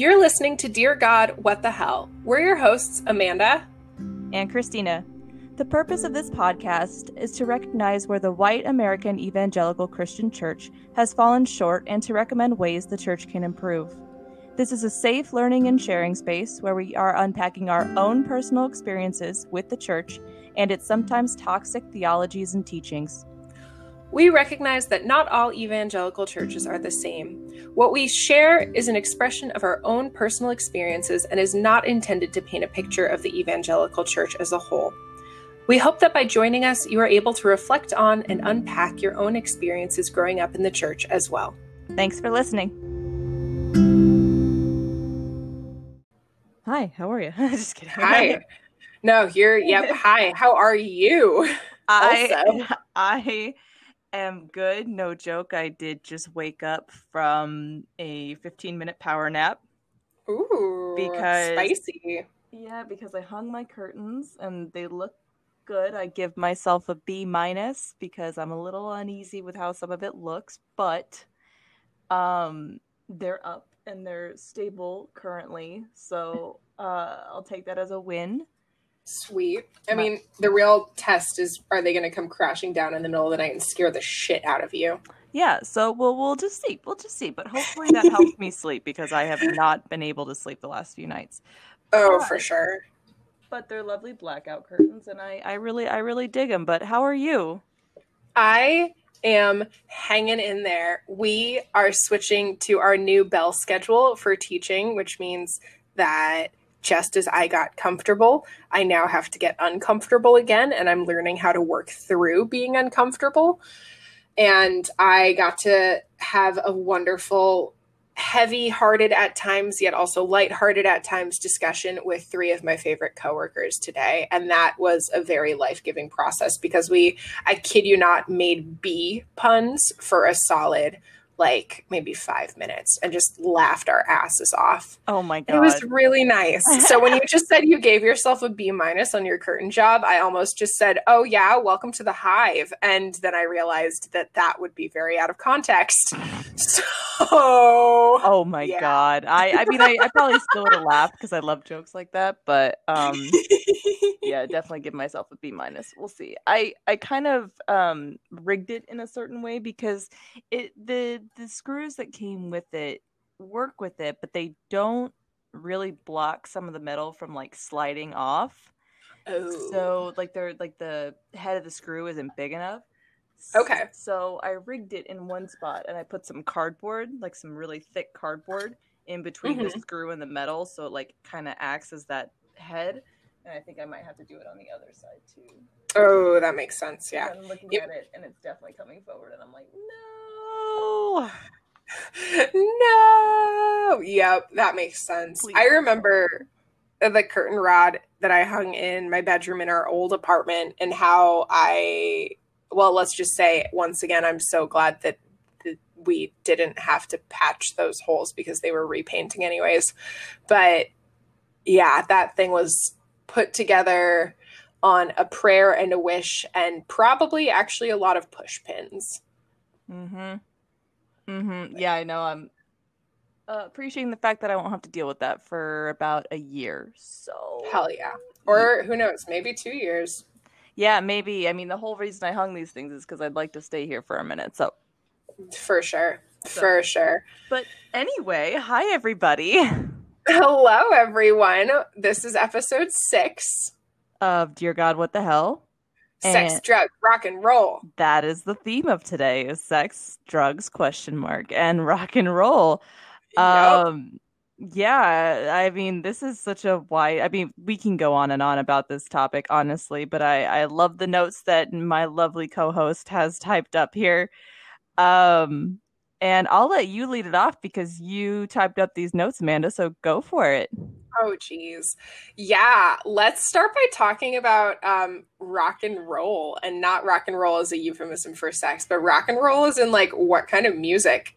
You're listening to Dear God, What the Hell? We're your hosts, Amanda and Christina. The purpose of this podcast is to recognize where the white American evangelical Christian church has fallen short and to recommend ways the church can improve. This is a safe learning and sharing space where we are unpacking our own personal experiences with the church and its sometimes toxic theologies and teachings. We recognize that not all evangelical churches are the same. What we share is an expression of our own personal experiences and is not intended to paint a picture of the evangelical church as a whole. We hope that by joining us, you are able to reflect on and unpack your own experiences growing up in the church as well. Thanks for listening. Hi, how are you? Just kidding. Hi. No, you're, yep. Hi, how are you? I, also. I am good. No joke. I did just wake up from a 15 minute power nap. Ooh, because spicy. Yeah, because I hung my curtains and they look good. I give myself a B minus because I'm a little uneasy with how some of it looks, but um they're up and they're stable currently. So uh I'll take that as a win. Sweet. I mean, the real test is are they going to come crashing down in the middle of the night and scare the shit out of you? Yeah, so we'll we'll just see. We'll just see. But hopefully that helps me sleep because I have not been able to sleep the last few nights. Oh, for sure. But they're lovely blackout curtains and I I really I really dig them. But how are you? I am hanging in there. We are switching to our new bell schedule for teaching, which means that just as I got comfortable, I now have to get uncomfortable again, and I'm learning how to work through being uncomfortable. And I got to have a wonderful, heavy hearted at times, yet also light-hearted at times discussion with three of my favorite coworkers today. And that was a very life giving process because we, I kid you not, made bee puns for a solid like maybe five minutes and just laughed our asses off. Oh my god. It was really nice. so when you just said you gave yourself a B minus on your curtain job, I almost just said, "Oh yeah, welcome to the hive." And then I realized that that would be very out of context. So Oh my yeah. god. I I mean I, I probably still would have laughed because I love jokes like that, but um yeah, definitely give myself a B minus. We'll see. I I kind of um rigged it in a certain way because it the the screws that came with it work with it, but they don't really block some of the metal from like sliding off. Oh. So like they're like the head of the screw isn't big enough. Okay. So I rigged it in one spot and I put some cardboard, like some really thick cardboard in between mm-hmm. the screw and the metal so it like kind of acts as that head and I think I might have to do it on the other side too. Oh, that makes sense. Yeah. I'm looking at it and it's definitely coming forward, and I'm like, no. No. Yep, that makes sense. Please. I remember the curtain rod that I hung in my bedroom in our old apartment and how I, well, let's just say once again, I'm so glad that we didn't have to patch those holes because they were repainting anyways. But yeah, that thing was put together on a prayer and a wish and probably actually a lot of push pins. Mhm. Mhm. Yeah, I know. I'm uh, appreciating the fact that I won't have to deal with that for about a year. So hell yeah, or who knows, maybe two years. Yeah, maybe. I mean, the whole reason I hung these things is because I'd like to stay here for a minute. So for sure, so. for sure. But anyway, hi everybody. Hello, everyone. This is episode six of Dear God, What the Hell? Sex, and drugs, rock and roll. That is the theme of today: is sex, drugs, question mark, and rock and roll. Yep. Um, yeah, I mean, this is such a wide. I mean, we can go on and on about this topic, honestly, but I I love the notes that my lovely co-host has typed up here. Um, and I'll let you lead it off because you typed up these notes, Amanda. So go for it. Oh, geez. Yeah. Let's start by talking about um, rock and roll and not rock and roll as a euphemism for sex, but rock and roll is in like what kind of music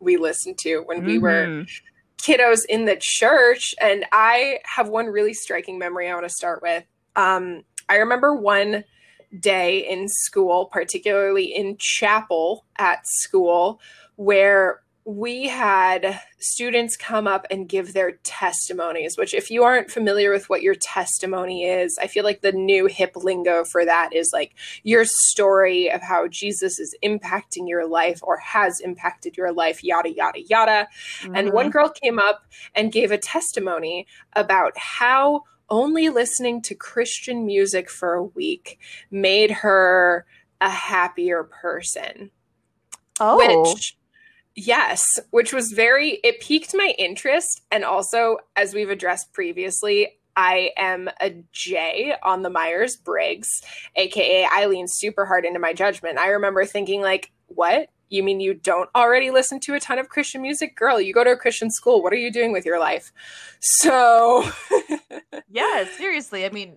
we listened to when mm-hmm. we were mm-hmm. kiddos in the church. And I have one really striking memory I want to start with. Um, I remember one day in school, particularly in chapel at school, where we had students come up and give their testimonies, which, if you aren't familiar with what your testimony is, I feel like the new hip lingo for that is like your story of how Jesus is impacting your life or has impacted your life, yada, yada, yada. Mm-hmm. And one mm-hmm. girl came up and gave a testimony about how only listening to Christian music for a week made her a happier person. Oh. Which Yes, which was very, it piqued my interest. And also, as we've addressed previously, I am a J on the Myers Briggs, aka I lean super hard into my judgment. I remember thinking, like, what? You mean you don't already listen to a ton of Christian music? Girl, you go to a Christian school. What are you doing with your life? So, yeah, seriously. I mean,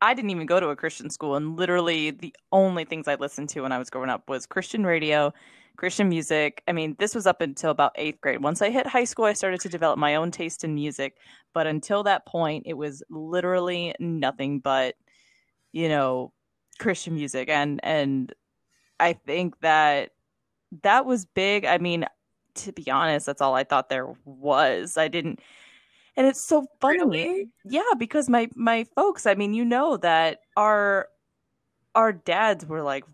I didn't even go to a Christian school, and literally the only things I listened to when I was growing up was Christian radio Christian music. I mean, this was up until about eighth grade. Once I hit high school, I started to develop my own taste in music. But until that point, it was literally nothing but, you know, Christian music. And and I think that that was big. I mean, to be honest, that's all I thought there was. I didn't and it's so funny. Really? Yeah, because my my folks, I mean, you know that our our dads were like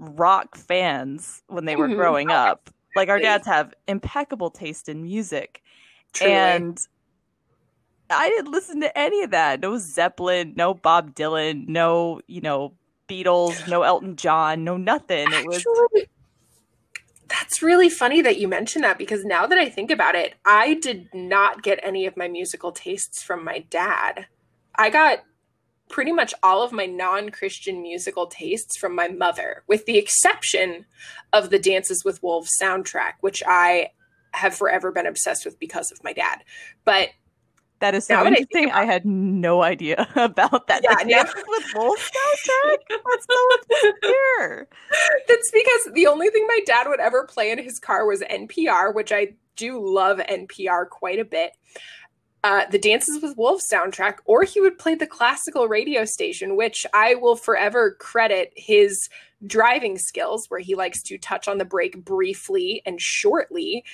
rock fans when they were mm-hmm. growing up. Like our dads have impeccable taste in music. Truly. And I didn't listen to any of that. No Zeppelin, no Bob Dylan, no, you know, Beatles, no Elton John, no nothing. It was Actually, That's really funny that you mention that because now that I think about it, I did not get any of my musical tastes from my dad. I got pretty much all of my non Christian musical tastes from my mother, with the exception of the Dances with Wolves soundtrack, which I have forever been obsessed with because of my dad. But that is so interesting. I, I, had no idea about that. Yeah, the Dances with Wolves soundtrack. That's so obscure. That's because the only thing my dad would ever play in his car was NPR, which I do love NPR quite a bit uh, the Dances with Wolves soundtrack, or he would play the classical radio station, which I will forever credit his driving skills, where he likes to touch on the brake briefly and shortly,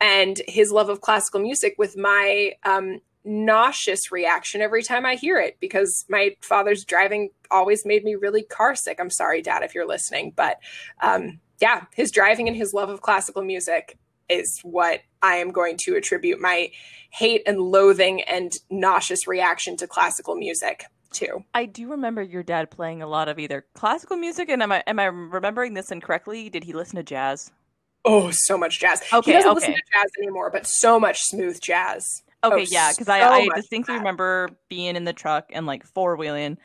and his love of classical music with my um, nauseous reaction every time I hear it because my father's driving always made me really car sick. I'm sorry, Dad, if you're listening, but um, yeah, his driving and his love of classical music is what I am going to attribute my hate and loathing and nauseous reaction to classical music to. I do remember your dad playing a lot of either classical music and am I am I remembering this incorrectly? Did he listen to jazz? Oh, so much jazz. Okay, he doesn't okay. listen to jazz anymore, but so much smooth jazz. Okay, oh, yeah, because so I, I distinctly remember being in the truck and like four wheeling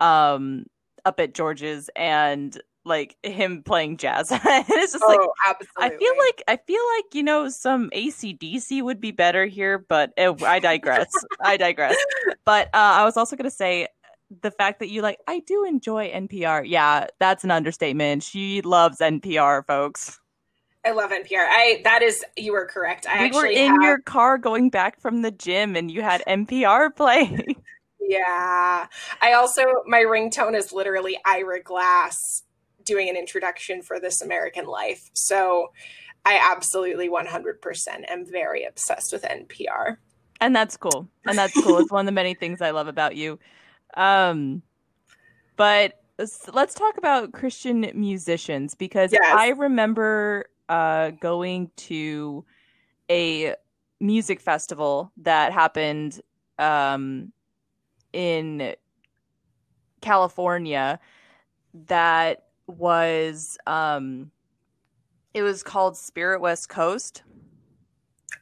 um up at George's and like him playing jazz. it's just oh, like absolutely. I feel like I feel like you know some ACDC would be better here, but it, I digress. I digress. But uh, I was also gonna say the fact that you like I do enjoy NPR. Yeah, that's an understatement. She loves NPR, folks. I love NPR. I that is you were correct. I we were in have... your car going back from the gym, and you had NPR playing. Yeah. I also my ringtone is literally Ira Glass doing an introduction for This American Life. So I absolutely 100% am very obsessed with NPR. And that's cool. And that's cool. it's one of the many things I love about you. Um, but let's talk about Christian musicians because yes. I remember uh, going to a music festival that happened um, in California that was um it was called Spirit West Coast.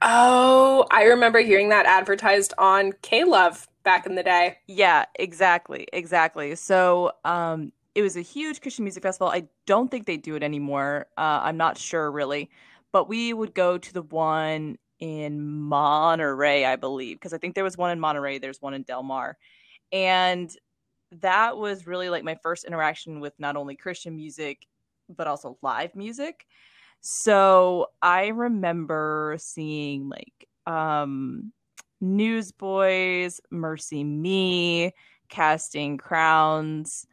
Oh, I remember hearing that advertised on K Love back in the day. Yeah, exactly. Exactly. So, um it was a huge Christian music festival. I don't think they do it anymore. Uh, I'm not sure really, but we would go to the one in Monterey, I believe, because I think there was one in Monterey. There's one in Del Mar, and that was really like my first interaction with not only Christian music, but also live music. So I remember seeing like um Newsboys, MercyMe, Casting Crowns,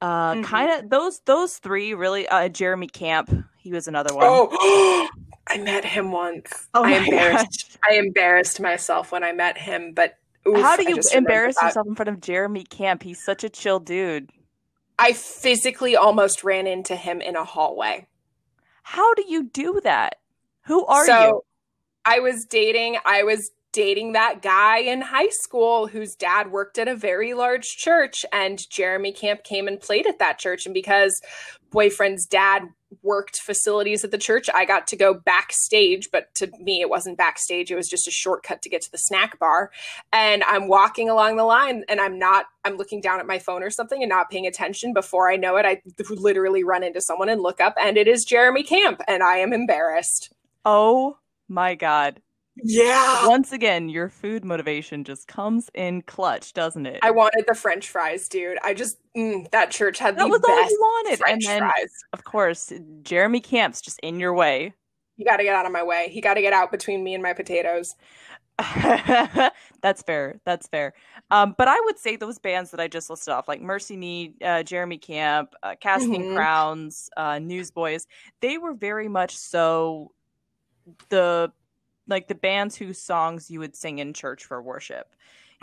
uh mm-hmm. kind of those those three really uh Jeremy Camp, he was another one. Oh, I met him once. Oh I embarrassed. I embarrassed myself when I met him. But oof, how do you embarrass yourself in front of Jeremy Camp? He's such a chill dude. I physically almost ran into him in a hallway. How do you do that? Who are so, you? I was dating. I was dating that guy in high school whose dad worked at a very large church and Jeremy Camp came and played at that church and because boyfriend's dad worked facilities at the church. I got to go backstage but to me it wasn't backstage. It was just a shortcut to get to the snack bar. And I'm walking along the line and I'm not I'm looking down at my phone or something and not paying attention. Before I know it I literally run into someone and look up and it is Jeremy Camp and I am embarrassed. Oh my god yeah. Once again, your food motivation just comes in clutch, doesn't it? I wanted the French fries, dude. I just mm, that church had that the was best all you wanted, French and then fries. of course Jeremy Camp's just in your way. You got to get out of my way. He got to get out between me and my potatoes. That's fair. That's fair. Um, but I would say those bands that I just listed off, like MercyMe, uh, Jeremy Camp, uh, Casting mm-hmm. Crowns, uh, Newsboys, they were very much so the like the bands whose songs you would sing in church for worship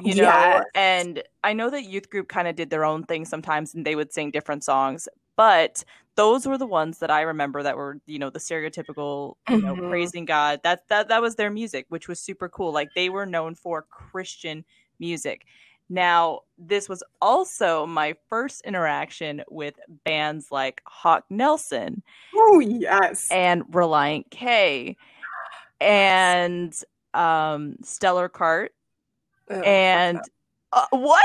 you know? Yes. and i know that youth group kind of did their own thing sometimes and they would sing different songs but those were the ones that i remember that were you know the stereotypical you know mm-hmm. praising god. That that that was their music which was super cool. Like they were known for christian music. Now this was also my first interaction with bands like hawk nelson oh yes. and relient k and um Stellar Kart. Oh, and uh, what?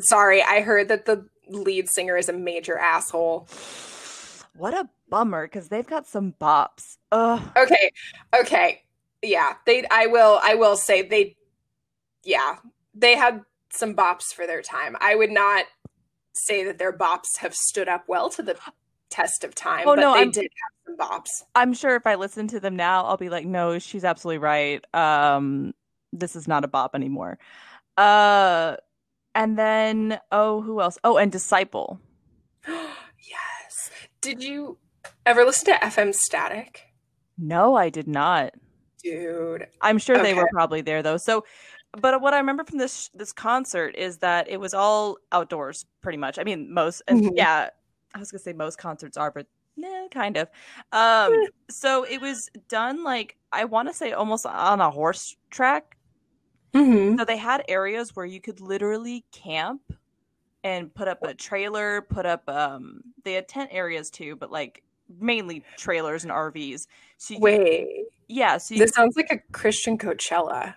Sorry, I heard that the lead singer is a major asshole. What a bummer because they've got some bops. Ugh. Okay, okay, yeah. They, I will, I will say they, yeah, they had some bops for their time. I would not say that their bops have stood up well to the test of time. Oh no, they I'm, did have some bops. I'm sure if I listen to them now, I'll be like, no, she's absolutely right. Um, this is not a bop anymore. Uh, and then oh, who else? Oh, and Disciple. yes. Did you ever listen to FM Static? No, I did not. Dude, I'm sure okay. they were probably there though. So but what I remember from this this concert is that it was all outdoors, pretty much. I mean, most, mm-hmm. yeah, I was gonna say most concerts are, but yeah, kind of. Um, so it was done like I want to say almost on a horse track. Mm-hmm. So they had areas where you could literally camp and put up a trailer, put up um they had tent areas too, but like mainly trailers and RVs. So Wait. yeah, so This sounds like a Christian Coachella.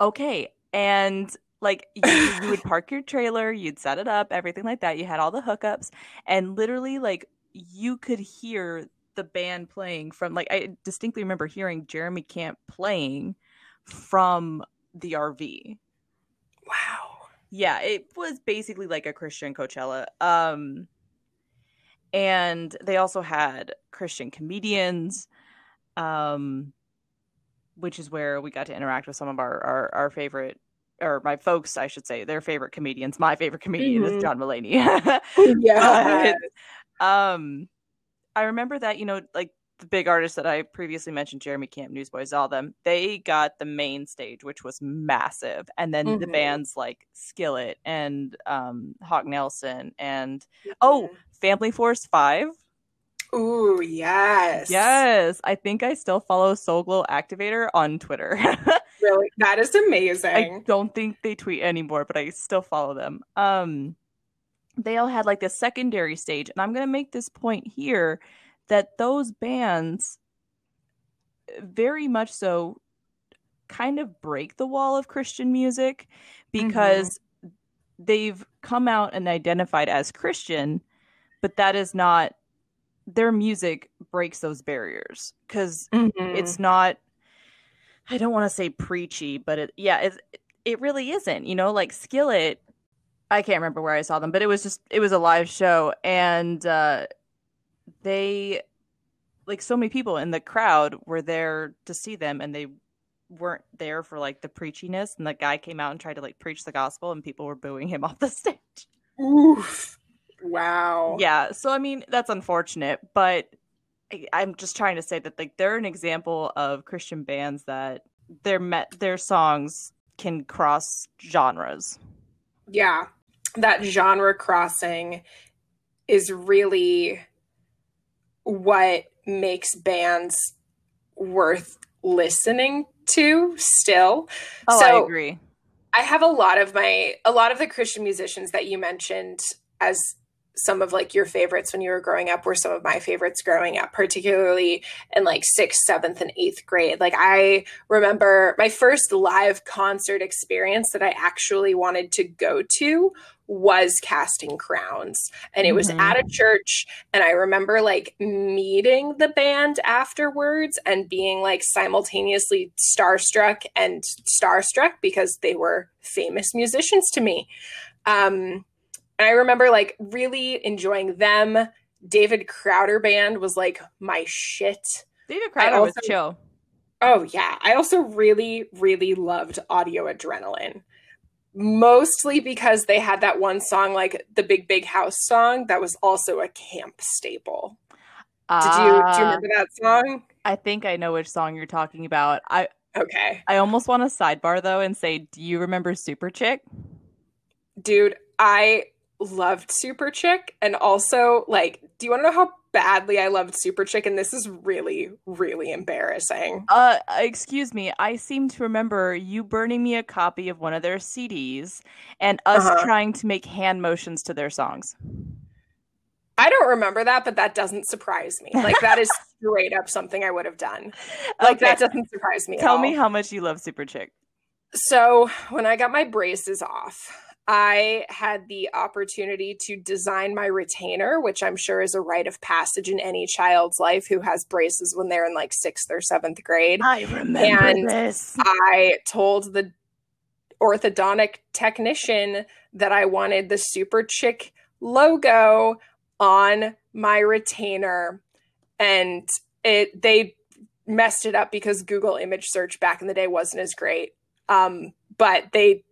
Okay. And like you, you would park your trailer, you'd set it up, everything like that. You had all the hookups, and literally, like you could hear the band playing from. Like I distinctly remember hearing Jeremy Camp playing from the RV. Wow. Yeah, it was basically like a Christian Coachella. Um, and they also had Christian comedians. Um, which is where we got to interact with some of our, our, our favorite or my folks, I should say, their favorite comedians. My favorite comedian mm-hmm. is John Mulaney. yeah. But, um, I remember that you know, like the big artists that I previously mentioned, Jeremy Camp, Newsboys, all them, they got the main stage, which was massive, and then mm-hmm. the bands like Skillet and um, Hawk Nelson and mm-hmm. oh, Family Force Five Ooh, yes. Yes. I think I still follow Soul Glow Activatur on Twitter. really? That is amazing. I don't think they tweet anymore, but I still follow them. Um they all had like the secondary stage, and I'm gonna make this point here that those bands very much so kind of break the wall of Christian music because mm-hmm. they've come out and identified as Christian, but that is not their music breaks those barriers because mm-hmm. it's not i don't want to say preachy but it yeah it, it really isn't you know like skillet i can't remember where i saw them but it was just it was a live show and uh they like so many people in the crowd were there to see them and they weren't there for like the preachiness and the guy came out and tried to like preach the gospel and people were booing him off the stage Oof. Wow. Yeah. So I mean, that's unfortunate, but I, am just trying to say that like they're an example of Christian bands that their met their songs can cross genres. Yeah. That genre crossing is really what makes bands worth listening to still. Oh, so, I agree. I have a lot of my a lot of the Christian musicians that you mentioned as some of like your favorites when you were growing up were some of my favorites growing up, particularly in like sixth, seventh, and eighth grade. Like I remember my first live concert experience that I actually wanted to go to was casting crowns and it was mm-hmm. at a church and i remember like meeting the band afterwards and being like simultaneously starstruck and starstruck because they were famous musicians to me um and I remember like really enjoying them. David Crowder band was like my shit. David Crowder also, was chill. Oh yeah. I also really, really loved audio adrenaline. Mostly because they had that one song, like the Big Big House song, that was also a camp staple. Uh, Did you do you ah. remember that song? I think I know which song you're talking about. I okay. I almost want to sidebar though and say, do you remember Super Chick? Dude, I loved Super Chick and also like do you want to know how badly I loved Super Chick and this is really really embarrassing. Uh excuse me, I seem to remember you burning me a copy of one of their CDs and us uh-huh. trying to make hand motions to their songs. I don't remember that, but that doesn't surprise me. Like that is straight up something I would have done. Like okay. that doesn't surprise me. Tell me how much you love Super Chick. So when I got my braces off, I had the opportunity to design my retainer, which I'm sure is a rite of passage in any child's life who has braces when they're in like sixth or seventh grade. I remember and this. I told the orthodontic technician that I wanted the Super Chick logo on my retainer, and it they messed it up because Google image search back in the day wasn't as great. Um, but they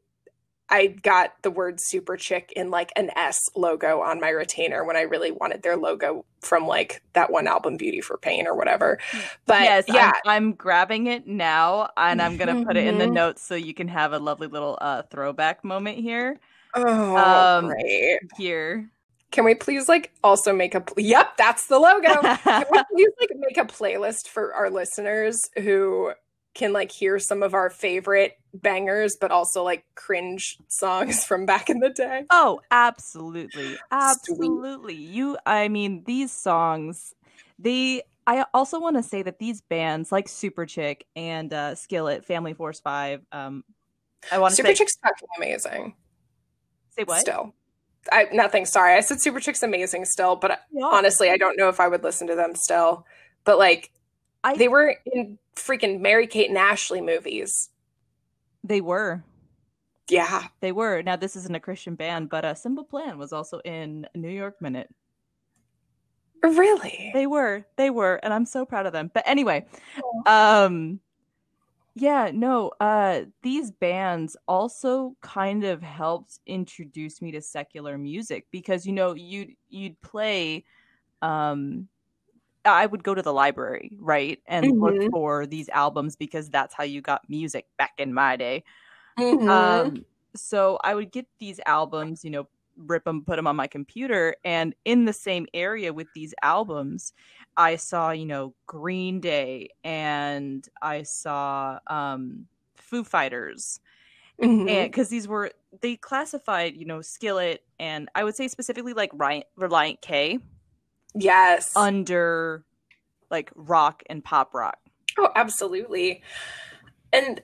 I got the word super chick in like an S logo on my retainer when I really wanted their logo from like that one album Beauty for Pain or whatever. But yes, yeah, I'm, I'm grabbing it now and I'm going to put it in the mm-hmm. notes so you can have a lovely little uh, throwback moment here. Oh, um, great. Here. Can we please like also make a Yep, that's the logo. Can we please like make a playlist for our listeners who can like hear some of our favorite bangers but also like cringe songs from back in the day. Oh, absolutely. Absolutely. Sweet. You I mean these songs they I also want to say that these bands like Super Chick and uh, Skillet, Family Force 5 um I want to Super say- Chick's fucking amazing. Say what? Still. I nothing. Sorry, I said Super Chick's amazing still, but yeah. honestly, I don't know if I would listen to them still. But like, I, they were in freaking Mary Kate and Ashley movies. They were. Yeah. They were. Now this isn't a Christian band, but uh Simple Plan was also in New York Minute. Really? They were. They were, and I'm so proud of them. But anyway, um yeah, no, uh these bands also kind of helped introduce me to secular music because you know, you'd you'd play um I would go to the library, right, and mm-hmm. look for these albums because that's how you got music back in my day. Mm-hmm. Um, so I would get these albums, you know, rip them, put them on my computer, and in the same area with these albums, I saw, you know, Green Day, and I saw um, Foo Fighters, mm-hmm. and because these were they classified, you know, Skillet, and I would say specifically like Ryan, Relient K Yes. Under like rock and pop rock. Oh, absolutely. And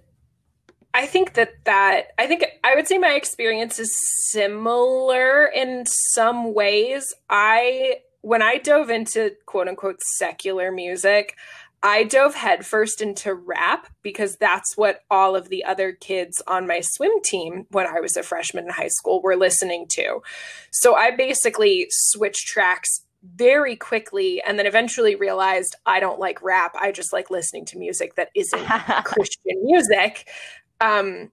I think that that I think I would say my experience is similar in some ways. I when I dove into quote unquote secular music, I dove headfirst into rap because that's what all of the other kids on my swim team when I was a freshman in high school were listening to. So I basically switched tracks very quickly and then eventually realized I don't like rap. I just like listening to music that isn't Christian music. Um,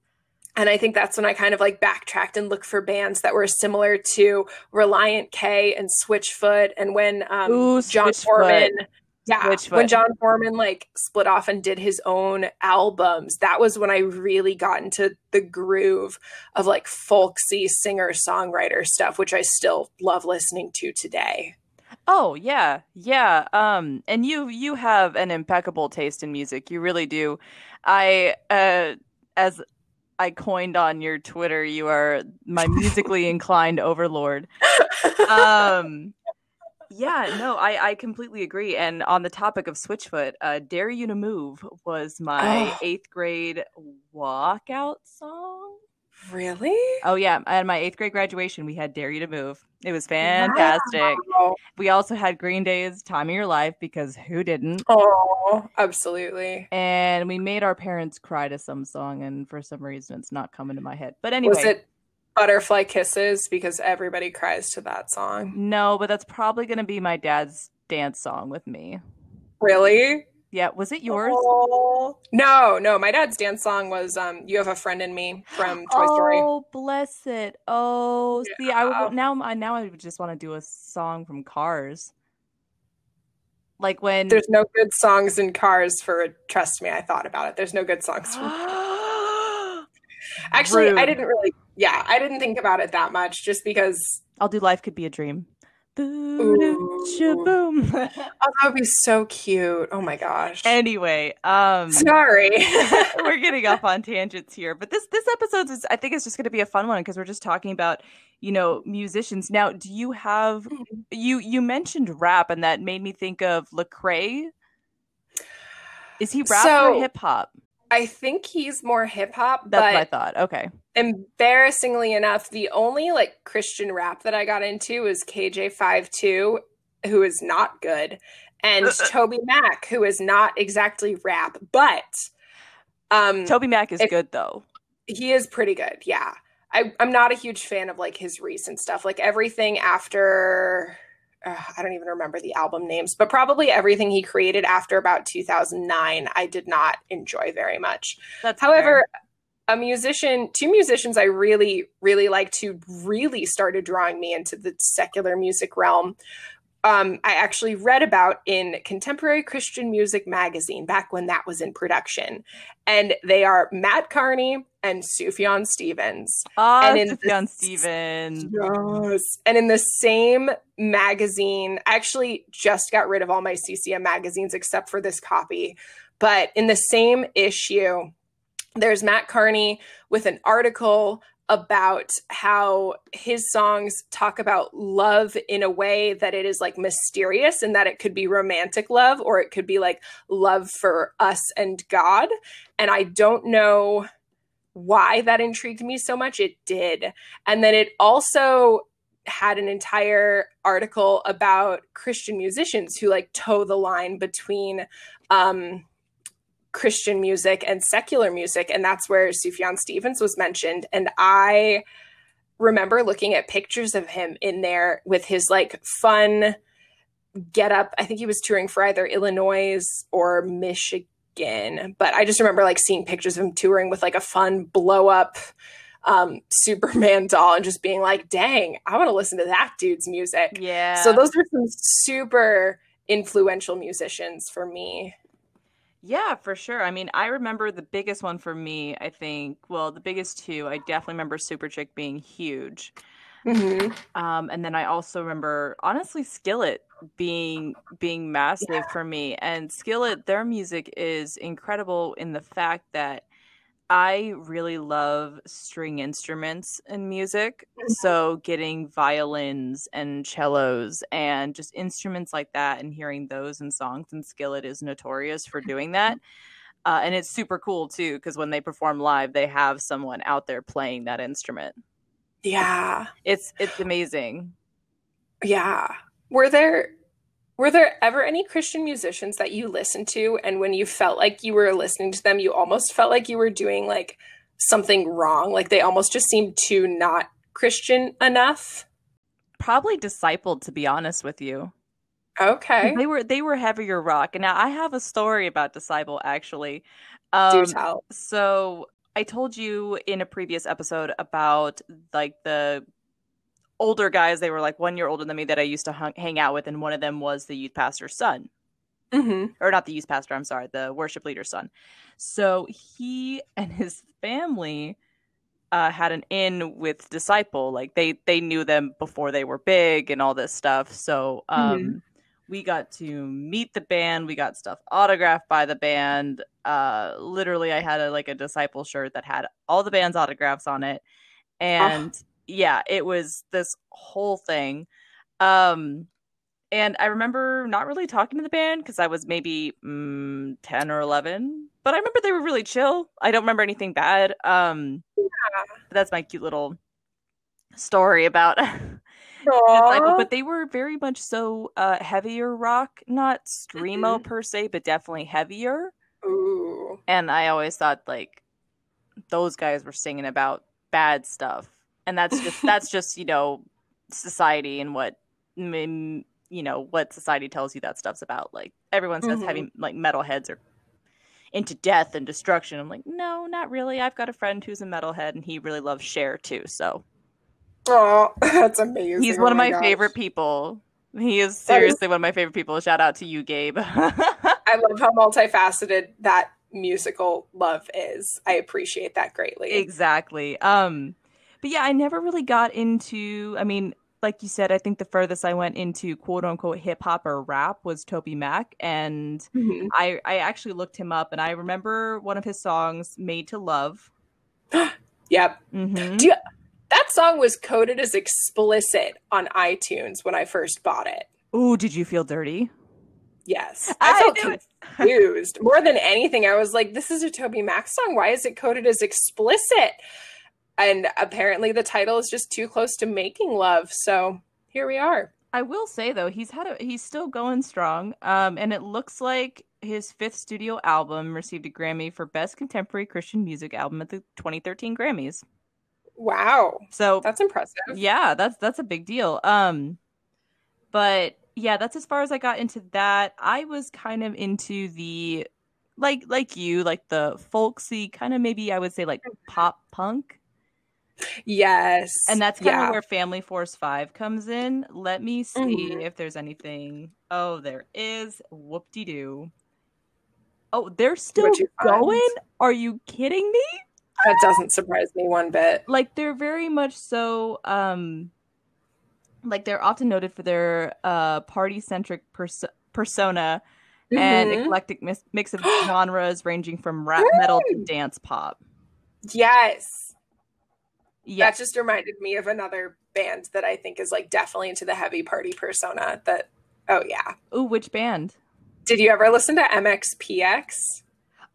and I think that's when I kind of like backtracked and looked for bands that were similar to Relient K and Switchfoot. And when um, Ooh, Jon Foreman Yeah, Switchfoot. when Jon Foreman like split off and did his own albums, that was when I really got into the groove of like folksy singer songwriter stuff, which I still love listening to today. Oh yeah, yeah. Um, and you you have an impeccable taste in music. You really do. I uh, as I coined on your Twitter, you are my musically inclined overlord. Um, yeah, no, I, I completely agree. And on the topic of Switchfoot, uh, Dare You to Move was my oh. eighth grade walkout song. Really? Oh yeah, at my eighth grade graduation, we had "Dare You to Move." It was fantastic. Wow. We also had Green Day's "Time of Your Life" because who didn't? Oh, absolutely. And we made our parents cry to some song, and for some reason, it's not coming to my head. But anyway, was it "Butterfly Kisses"? Because everybody cries to that song. No, but that's probably going to be my dad's dance song with me. Really? Yeah, was it yours? Oh, no, no. My dad's dance song was um "You Have a Friend in Me" from Toy oh, Story. Oh, bless it. Oh, yeah. see, I would now now I just want to do a song from Cars. Like when there's no good songs in Cars for trust me, I thought about it. There's no good songs. Actually, Rude. I didn't really. Yeah, I didn't think about it that much, just because. I'll do "Life Could Be a Dream." Boom, boom. oh, that would be so cute. Oh my gosh. Anyway, um sorry. we're getting off on tangents here, but this this episode is I think it's just going to be a fun one because we're just talking about, you know, musicians. Now, do you have mm-hmm. you you mentioned rap and that made me think of Lecrae? Is he rap so, or hip hop? I think he's more hip hop. That's what I thought. Okay. Embarrassingly enough, the only like Christian rap that I got into was KJ52, who is not good, and Toby Mac, who is not exactly rap, but um Toby Mac is good though. He is pretty good, yeah. I, I'm not a huge fan of like his recent stuff. Like everything after uh, I don't even remember the album names, but probably everything he created after about 2009, I did not enjoy very much. That's However, fair. a musician, two musicians I really, really like to really started drawing me into the secular music realm um, I actually read about in Contemporary Christian Music magazine back when that was in production. And they are Matt Kearney and Sufjan Stevens. Ah, Sufjan Stevens. Yes. And in the same magazine, I actually just got rid of all my CCM magazines except for this copy. But in the same issue, there's Matt Kearney with an article about how his songs talk about love in a way that it is like mysterious and that it could be romantic love or it could be like love for us and God. And I don't know why that intrigued me so much. It did. And then it also had an entire article about Christian musicians who like toe the line between um Christian music and secular music. And that's where Sufjan Stevens was mentioned. And I remember looking at pictures of him in there with his like fun get up. I think he was touring for either Illinois or Michigan. But I just remember like seeing pictures of him touring with like a fun blow up um, Superman doll and just being like, dang, I want to listen to that dude's music. Yeah. So those were some super influential musicians for me. Yeah, for sure. I mean, I remember the biggest one for me, I think, well, the biggest two, I definitely remember Superchick being huge. Mm-hmm. Um, and then I also remember, honestly, Skillet being being massive yeah. for me. And Skillet, their music is incredible in the fact that I really love string instruments in music. Mm-hmm. So getting violins and cellos and just instruments like that and hearing those in songs and Skillet is notorious for doing that. Uh, and it's super cool too because when they perform live, they have someone out there playing that instrument. Yeah, it's it's amazing. Yeah, were there were there ever any Christian musicians that you listened to and when you felt like you were listening to them, you almost felt like you were doing like something wrong? Like they almost just seemed too not Christian enough? Probably discipled, to be honest with you. Okay. They were they were heavier rock. And now I have a story about Disciple actually. Um, Do tell. So I told you in a previous episode about like the older guys. They were like one year older than me that I used to hung, hang out with, and one of them was the youth pastor's son. mm-hmm. or not the youth pastor. I'm sorry, the worship leader's son. So he and his family uh, had an in with Disciple. Like they they knew them before they were big and all this stuff. So um, mm-hmm. we got to meet the band. We got stuff autographed by the band. Uh, literally, I had a, like a Disciple shirt that had all the band's autographs on it, and oh. Yeah, it was this whole thing. Um, and I remember not really talking to the band because I was maybe mm, 10 or 11, but I remember they were really chill. I don't remember anything bad. Um, yeah. That's my cute little story about but they were very much so uh, heavier rock, not screamo mm-hmm. per se, but definitely heavier. Ooh. And I always thought like those guys were singing about bad stuff, and that's just that's just you know society and what you know what society tells you that stuff's about. Like everyone says, mm-hmm. heavy like metalheads are into death and destruction. I'm like, no, not really. I've got a friend who's a metalhead, and he really loves Cher too. So, oh, that's amazing. He's one oh of my, my favorite people. He is seriously is... one of my favorite people. Shout out to you, Gabe. I love how multifaceted that musical love is. I appreciate that greatly. Exactly. Um, but yeah, I never really got into. I mean, like you said, I think the furthest I went into quote unquote hip hop or rap was TobyMac, and mm-hmm. I I actually looked him up, and I remember one of his songs, "Made to Love." yep. Mm-hmm. You, that song was coded as explicit on iTunes when I first bought it. Ooh, did you feel dirty? Yes, I, I felt confused more than anything. I was like, "This is a TobyMac song. Why is it coded as explicit?" And apparently the title is just too close to making love. So here we are. I will say though he's had a he's still going strong. Um and it looks like his fifth studio album received a grammy for best contemporary christian music album at the 2013 grammys. Wow. So that's impressive. Yeah that's that's a big deal. Um but yeah that's as far as i got into that. I was kind of into the like like you like the folksy kind of maybe i would say like pop punk Yes. And that's kind yeah. of where Family Force 5 comes in. Let me see mm-hmm. if there's anything. Oh, there is. Whoop de doo. Oh, they're still going? Are you kidding me? That doesn't surprise me one bit. Like they're very much so um like they're often noted for their uh party centric pers- persona mm-hmm. and eclectic mis- mix of genres ranging from rap metal to dance pop. Yes. Yeah. That just reminded me of another band that I think is like definitely into the heavy party persona that oh yeah. Ooh, which band? Did you ever listen to MXPX?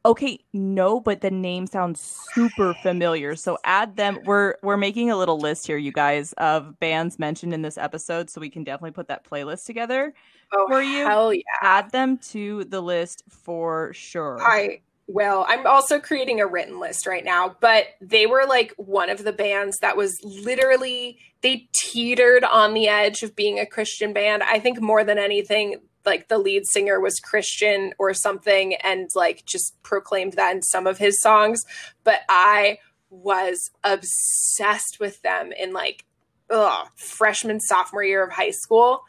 Okay, no, but the name sounds super familiar. So add them. We're we're making a little list here, you guys, of bands mentioned in this episode, so we can definitely put that playlist together oh, for you. Hell yeah! Add them to the list for sure. I well, I'm also creating a written list right now, but they were like one of the bands that was literally they teetered on the edge of being a Christian band. I think more than anything, like the lead singer was Christian or something and like just proclaimed that in some of his songs, but I was obsessed with them in like ugh, freshman sophomore year of high school.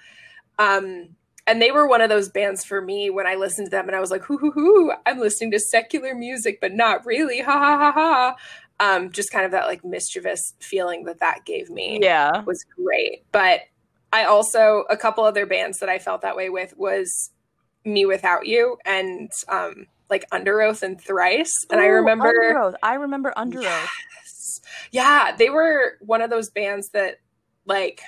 Um and they were one of those bands for me when I listened to them and I was like, hoo hoo hoo, I'm listening to secular music, but not really, ha ha ha ha. Um, just kind of that like mischievous feeling that that gave me. Yeah, was great. But I also a couple other bands that I felt that way with was Me Without You and um, like Underoath and Thrice. And Ooh, I remember Underoath. I remember Underoath. Yes. Yeah, they were one of those bands that like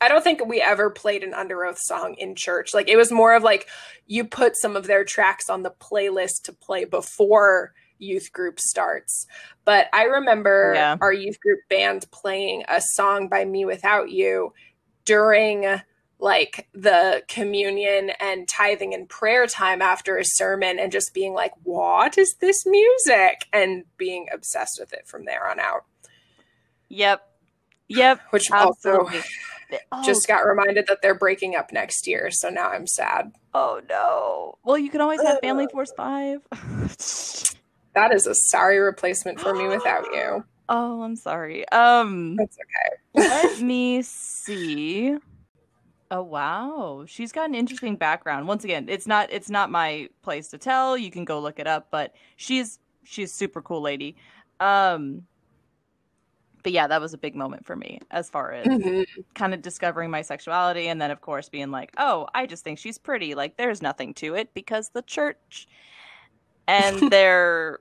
I don't think we ever played an Underoath song in church. Like it was more of like you put some of their tracks on the playlist to play before youth group starts. But I remember yeah. our youth group band playing a song by Me Without You during like the communion and tithing and prayer time after a sermon and just being like, what is this music? And being obsessed with it from there on out. Yep. Yep. Which absolutely. also oh. just got reminded that they're breaking up next year. So now I'm sad. Oh no. Well, you can always have Family Force 5. that is a sorry replacement for me without you. Oh, I'm sorry. Um That's okay. let me see. Oh wow. She's got an interesting background. Once again, it's not it's not my place to tell. You can go look it up, but she's she's super cool lady. Um but yeah, that was a big moment for me as far as mm-hmm. kind of discovering my sexuality and then of course being like, "Oh, I just think she's pretty." Like there's nothing to it because the church and their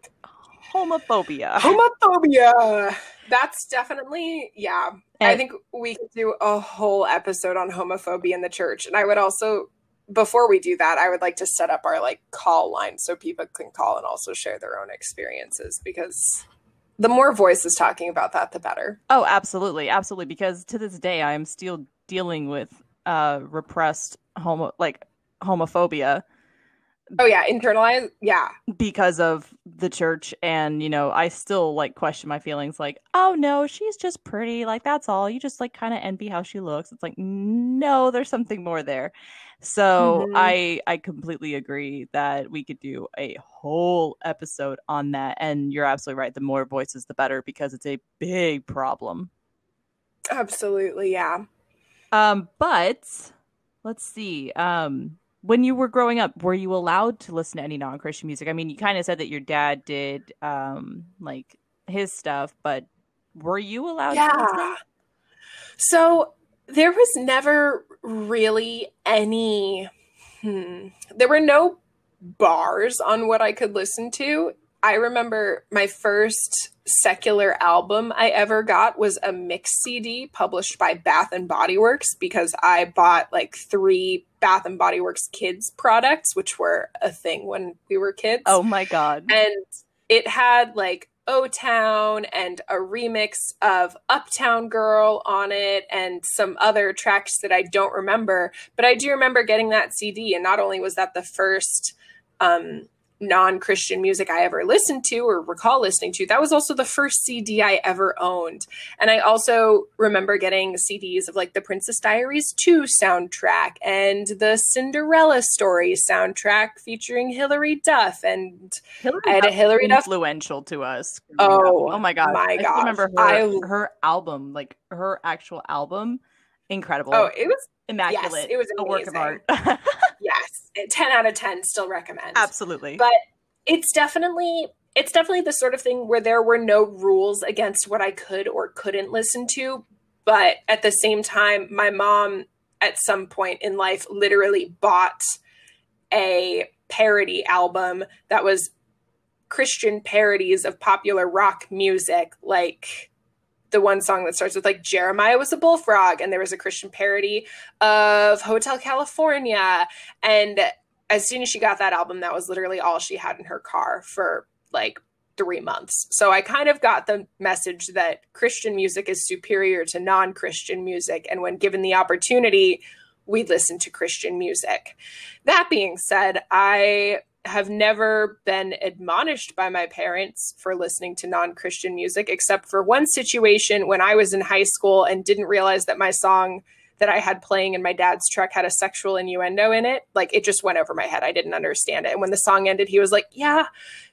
homophobia. Homophobia. That's definitely yeah. And I think we could do a whole episode on homophobia in the church. And I would also before we do that, I would like to set up our like call line so people can call and also share their own experiences because the more voices talking about that, the better. Oh, absolutely, absolutely. Because to this day, I am still dealing with uh, repressed homo like homophobia Oh yeah, internalized. Yeah. Because of the church and, you know, I still like question my feelings like, "Oh no, she's just pretty. Like that's all. You just like kind of envy how she looks." It's like, "No, there's something more there." So, mm-hmm. I I completely agree that we could do a whole episode on that and you're absolutely right. The more voices the better because it's a big problem. Absolutely, yeah. Um but let's see. Um when you were growing up, were you allowed to listen to any non Christian music? I mean, you kind of said that your dad did um, like his stuff, but were you allowed yeah. So there was never really any, hmm, there were no bars on what I could listen to. I remember my first secular album I ever got was a mix CD published by Bath and Body Works because I bought like three Bath and Body Works kids products, which were a thing when we were kids. Oh my god. And it had like O Town and a remix of Uptown Girl on it and some other tracks that I don't remember. But I do remember getting that CD. And not only was that the first um, non Christian music I ever listened to or recall listening to. That was also the first CD I ever owned. And I also remember getting CDs of like the Princess Diaries 2 soundtrack and the Cinderella story soundtrack featuring Hilary Duff. And Hilary I had a Hilary Duff. Influential to us. Oh, oh my God. My God. I remember her, I, her album, like her actual album. Incredible. Oh, it was immaculate. Yes, it was amazing. a work of art. yes, 10 out of 10 still recommend. Absolutely. But it's definitely it's definitely the sort of thing where there were no rules against what I could or couldn't listen to, but at the same time my mom at some point in life literally bought a parody album that was Christian parodies of popular rock music like the one song that starts with like Jeremiah was a bullfrog, and there was a Christian parody of Hotel California. And as soon as she got that album, that was literally all she had in her car for like three months. So I kind of got the message that Christian music is superior to non Christian music. And when given the opportunity, we listen to Christian music. That being said, I have never been admonished by my parents for listening to non Christian music, except for one situation when I was in high school and didn't realize that my song that I had playing in my dad's truck had a sexual innuendo in it. Like it just went over my head. I didn't understand it. And when the song ended, he was like, Yeah,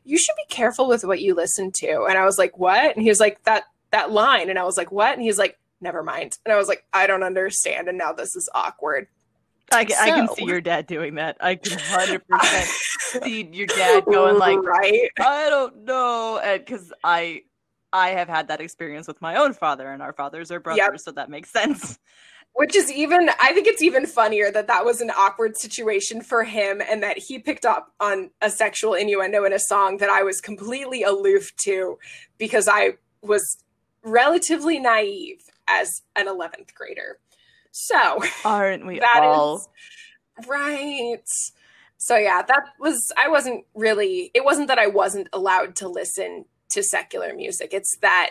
you should be careful with what you listen to. And I was like, What? And he was like, That that line. And I was like, What? And he's like, Never mind. And I was like, I don't understand. And now this is awkward. I, so. I can see your dad doing that. I can hundred percent see your dad going like, right? I don't know, and because I, I have had that experience with my own father, and our fathers are brothers, yep. so that makes sense. Which is even, I think it's even funnier that that was an awkward situation for him, and that he picked up on a sexual innuendo in a song that I was completely aloof to, because I was relatively naive as an 11th grader. So, aren't we all? Is, right. So, yeah, that was, I wasn't really, it wasn't that I wasn't allowed to listen to secular music, it's that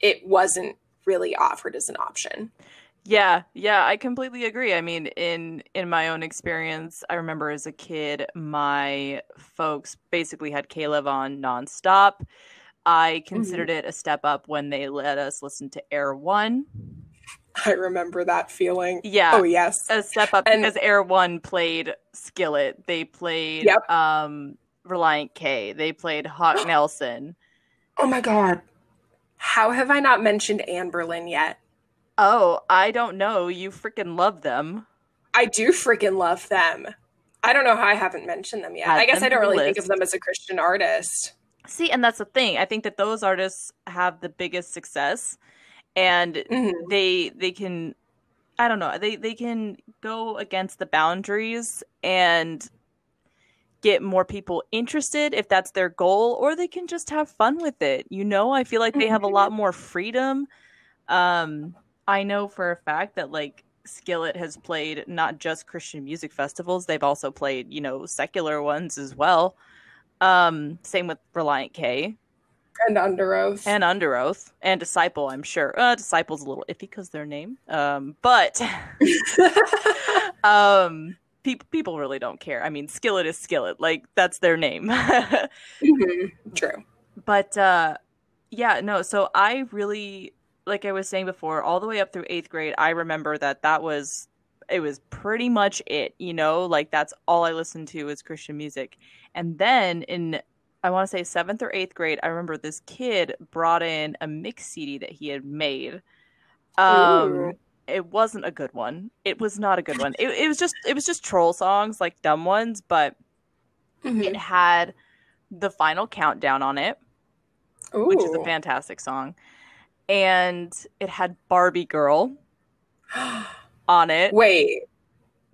it wasn't really offered as an option. Yeah, yeah, I completely agree. I mean, in in my own experience, I remember as a kid, my folks basically had K-LOVE on nonstop. I considered mm-hmm. it a step up when they let us listen to Air One. I remember that feeling. Yeah. Oh yes. A step up and, because Air One played Skillet. They played yep. um Relient K. They played Hawk Nelson. Oh my god. How have I not mentioned Anberlin yet? Oh, I don't know. You freaking love them. I do freaking love them. I don't know how I haven't mentioned them yet. Add I guess I don't really list. think of them as a Christian artist. See, and that's the thing. I think that those artists have the biggest success and mm-hmm. they they can I don't know, they they can go against the boundaries and get more people interested if that's their goal or they can just have fun with it. You know, I feel like they have a lot mm-hmm. more freedom. Um I know for a fact that like Skillet has played not just Christian music festivals, they've also played, you know, secular ones as well. Um, same with Relient K. And Underoath. And Underoath. And Disciple, I'm sure. Uh, Disciple's a little iffy because their name. Um, but um, people people really don't care. I mean, Skillet is Skillet. Like, that's their name. mm-hmm. True. But uh, yeah, no, so I really, like I was saying before, all the way up through eighth grade, I remember that that was it was pretty much it, you know, like that's all I listened to was Christian music. And then in I want to say seventh or eighth grade, I remember this kid brought in a mix CD that he had made. Um, Ooh. it wasn't a good one. It was not a good one. It, it was just it was just troll songs, like dumb ones, but mm-hmm. it had the final countdown on it, Ooh. which is a fantastic song, and it had Barbie Girl on it. Wait,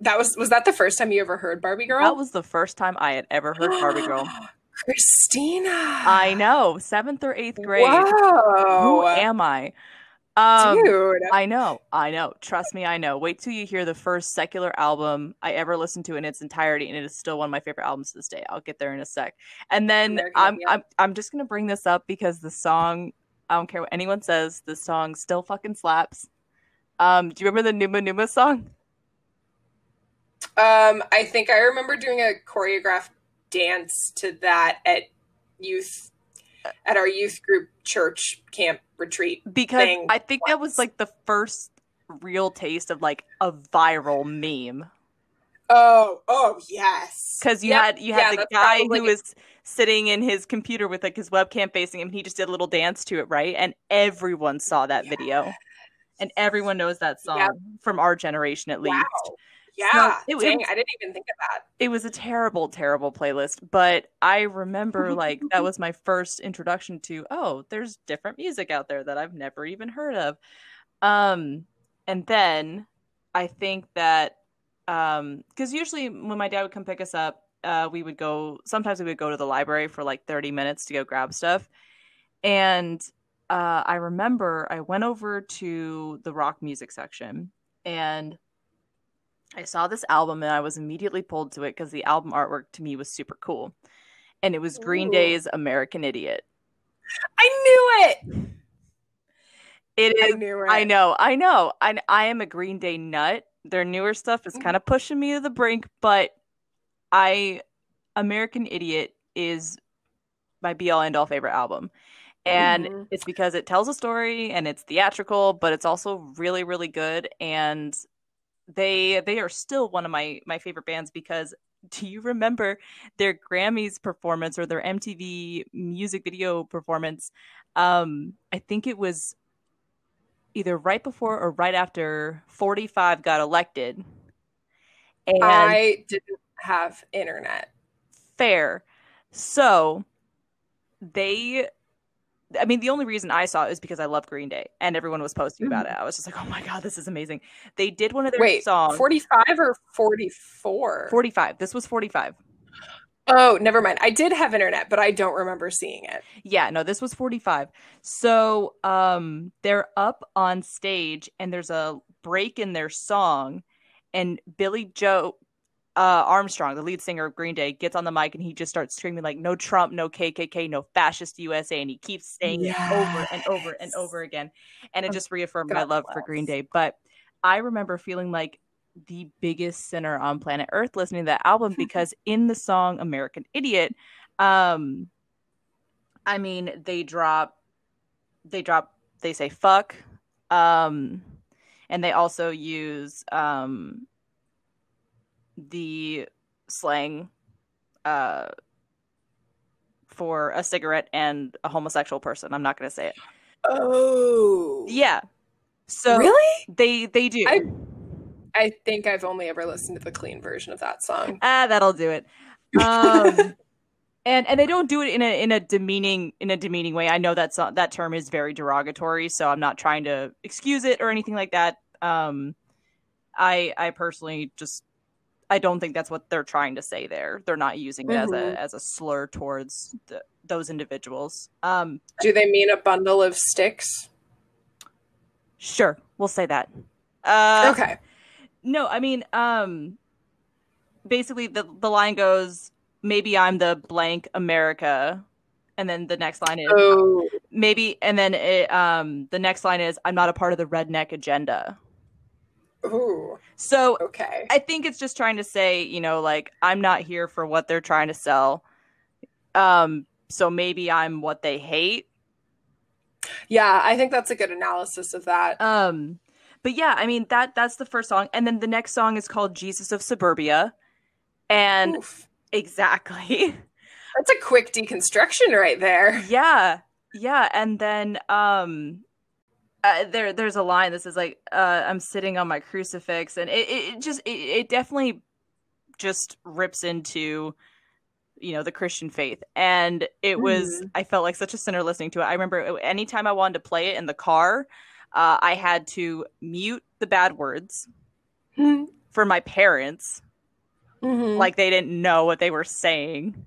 that was was that the first time you ever heard Barbie Girl? That was the first time I had ever heard Barbie Girl. Christina. I know. Seventh or eighth grade. Whoa. Who am I? Um, Dude. I know. I know. Trust me, I know. Wait till you hear the first secular album I ever listened to in its entirety, and it is still one of my favorite albums to this day. I'll get there in a sec. And then I'm, I'm I'm just gonna bring this up because the song, I don't care what anyone says, the song still fucking slaps. Um, do you remember the Numa Numa song? Um, I think I remember doing a choreographed dance to that at youth at our youth group church camp retreat because I think that was like the first real taste of like a viral meme. Oh, oh yes. Because you yep. had you had yeah, the guy who was sitting in his computer with like his webcam facing him. And he just did a little dance to it, right? And everyone saw that yes. video, and everyone knows that song yep. from our generation at least. Wow. Yeah, it, dang, it, I didn't even think of that. It was a terrible, terrible playlist, but I remember like that was my first introduction to oh, there's different music out there that I've never even heard of. Um, and then I think that um, because usually when my dad would come pick us up, uh, we would go. Sometimes we would go to the library for like thirty minutes to go grab stuff, and uh, I remember I went over to the rock music section and I saw this album and I was immediately pulled to it because the album artwork to me was super cool. And it was Green Ooh. Day's American Idiot. I knew it. It is. I, knew it. I know. I know. I, I am a Green Day nut. Their newer stuff is kind of pushing me to the brink, but I American Idiot is my be all end all favorite album. And mm-hmm. it's because it tells a story and it's theatrical, but it's also really, really good. And they they are still one of my my favorite bands because do you remember their Grammys performance or their MTV music video performance? Um, I think it was either right before or right after 45 got elected. And I didn't have internet. Fair. So they I mean, the only reason I saw it is because I love Green Day and everyone was posting about mm-hmm. it. I was just like, oh my God, this is amazing. They did one of their Wait, songs. 45 or 44? 45. This was 45. Oh, never mind. I did have internet, but I don't remember seeing it. Yeah, no, this was 45. So um they're up on stage and there's a break in their song and Billie Joe uh, Armstrong, the lead singer of Green Day, gets on the mic and he just starts screaming like "No Trump, no KKK, no fascist USA," and he keeps saying yes. it over and over and over again, and it just reaffirmed God my love bless. for Green Day. But I remember feeling like the biggest sinner on planet Earth listening to that album because in the song "American Idiot," um, I mean they drop, they drop, they say "fuck," um, and they also use um the slang uh, for a cigarette and a homosexual person. I'm not going to say it. Oh, yeah. So really, they they do. I, I think I've only ever listened to the clean version of that song. Ah, that'll do it. Um, and and they don't do it in a in a demeaning in a demeaning way. I know that that term is very derogatory, so I'm not trying to excuse it or anything like that. Um, I I personally just I don't think that's what they're trying to say there. They're not using it mm-hmm. as a mm-hmm. as a slur towards the, those individuals. Um, do they mean a bundle of sticks? Sure, we'll say that. Uh, okay. No, I mean, um, basically the the line goes, "Maybe I'm the blank America," and then the next line is, oh. "Maybe," and then it, um, the next line is, "I'm not a part of the redneck agenda." Ooh. So okay, I think it's just trying to say, you know, like I'm not here for what they're trying to sell. Um, so maybe I'm what they hate. Yeah, I think that's a good analysis of that. Um, but yeah, I mean that that's the first song, and then the next song is called "Jesus of Suburbia," and Oof. exactly, that's a quick deconstruction right there. Yeah, yeah, and then um, uh, there there's a line that says like uh, I'm sitting on my crucifix, and it, it just it, it definitely just rips into you know the christian faith and it was mm. i felt like such a sinner listening to it i remember anytime i wanted to play it in the car uh, I had to mute the bad words mm-hmm. for my parents. Mm-hmm. Like they didn't know what they were saying.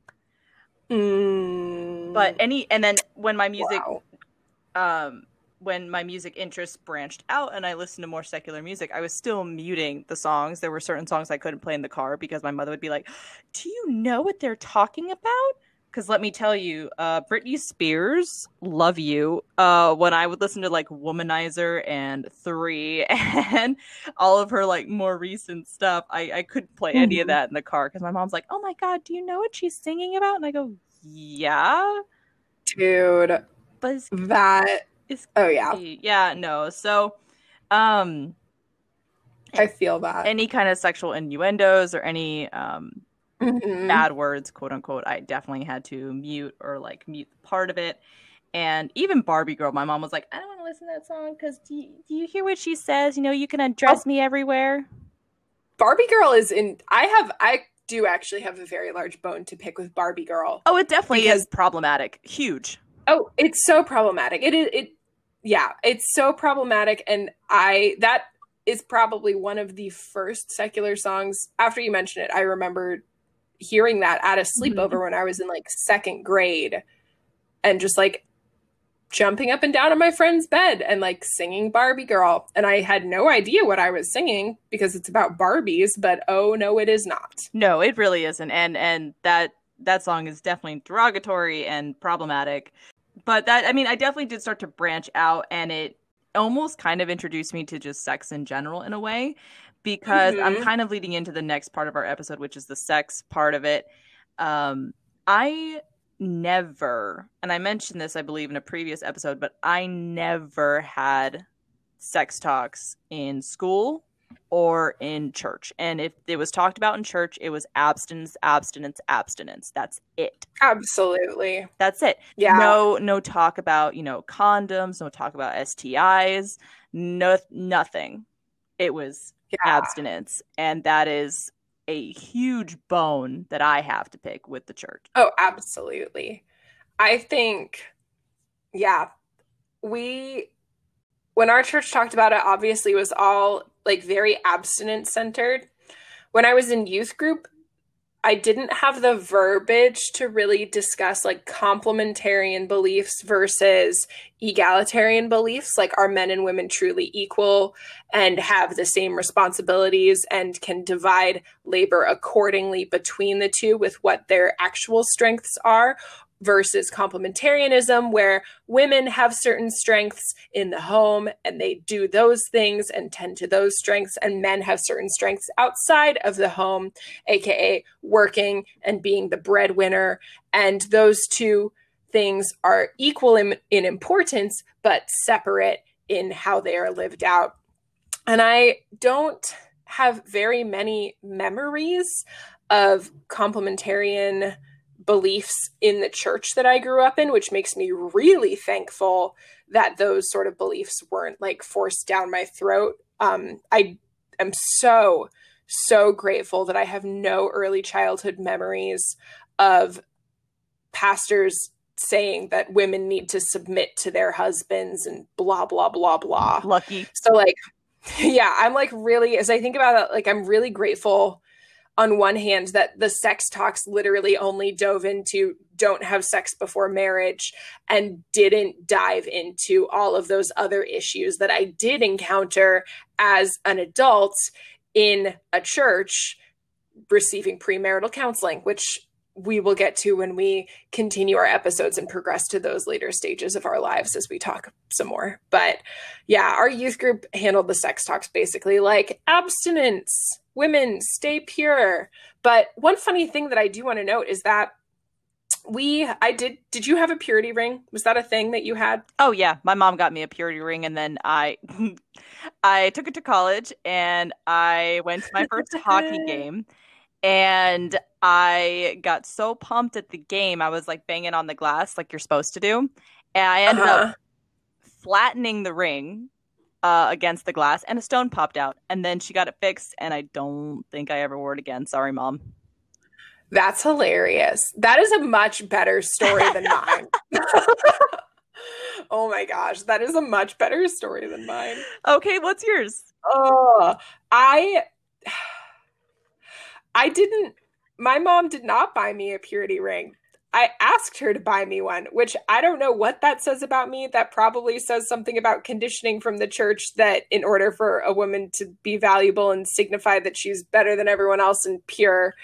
Mm. But any and then when my music wow. um when my music interests branched out and I listened to more secular music, I was still muting the songs. There were certain songs I couldn't play in the car because my mother would be like, "Do you know what they're talking about?" Because let me tell you, uh, Britney Spears, love you. Uh, when I would listen to like Womanizer and Three and all of her like more recent stuff, I, I couldn't play mm-hmm. any of mm-hmm. that in the car because my mom's like, "Oh my god, do you know what she's singing about?" And I go, "Yeah, dude." But that is oh yeah, yeah, no. So, um, I feel that any kind of sexual innuendos or any um mm-hmm. bad words, quote unquote, I definitely had to mute or like mute part of it. And even Barbie Girl, my mom was like, I don't want to listen to that song because do, you, do you hear what she says? You know, you can undress oh. me everywhere. Barbie Girl is in, I have, I do actually have a very large bone to pick with Barbie Girl. Oh, it definitely because, is problematic. Huge. Oh, it's so problematic. It is, it, yeah, it's so problematic. And I, that is probably one of the first secular songs after you mentioned it. I remember hearing that at a sleepover mm-hmm. when I was in like second grade and just like jumping up and down on my friend's bed and like singing Barbie Girl. And I had no idea what I was singing because it's about Barbies, but oh no, it is not. No, it really isn't. And and that that song is definitely derogatory and problematic. But that I mean, I definitely did start to branch out and it almost kind of introduced me to just sex in general in a way because mm-hmm. I'm kind of leading into the next part of our episode, which is the sex part of it. Um, I never, and I mentioned this, I believe, in a previous episode, but I never had sex talks in school or in church. And if it was talked about in church, it was abstinence, abstinence, abstinence. That's it. Absolutely. That's it. Yeah. No, no talk about, you know, condoms, no talk about STIs, no nothing. It was yeah. abstinence. And that is a huge bone that I have to pick with the church. Oh, absolutely. I think, yeah, we, when our church talked about it, obviously it was all like very abstinence centered. When I was in youth group, I didn't have the verbiage to really discuss like complementarian beliefs versus egalitarian beliefs. Like, are men and women truly equal and have the same responsibilities and can divide labor accordingly between the two with what their actual strengths are? Versus complementarianism, where women have certain strengths in the home and they do those things and tend to those strengths, and men have certain strengths outside of the home, aka working and being the breadwinner. And those two things are equal in, in importance, but separate in how they are lived out. And I don't have very many memories of complementarian beliefs in the church that I grew up in, which makes me really thankful that those sort of beliefs weren't like forced down my throat. Um, I am so, so grateful that I have no early childhood memories of pastors saying that women need to submit to their husbands and blah, blah, blah, blah. Lucky. So, like, yeah, I'm like really, as I think about it, like, I'm really grateful on one hand that the sex talks literally only dove into don't have sex before marriage and didn't dive into all of those other issues that I did encounter as an adult in a church receiving premarital counseling, which we will get to when we continue our episodes and progress to those later stages of our lives as we talk some more. But yeah, our youth group handled the sex talks basically like abstinence, women stay pure. But one funny thing that I do want to note is that we I did did you have a purity ring? Was that a thing that you had? Oh yeah, my mom got me a purity ring and then I I took it to college and I went to my first hockey game and I got so pumped at the game, I was like banging on the glass like you're supposed to do. And I ended uh-huh. up flattening the ring uh, against the glass, and a stone popped out. And then she got it fixed, and I don't think I ever wore it again. Sorry, mom. That's hilarious. That is a much better story than mine. oh my gosh, that is a much better story than mine. Okay, what's yours? Oh, I I didn't, my mom did not buy me a purity ring. I asked her to buy me one, which I don't know what that says about me. That probably says something about conditioning from the church that in order for a woman to be valuable and signify that she's better than everyone else and pure,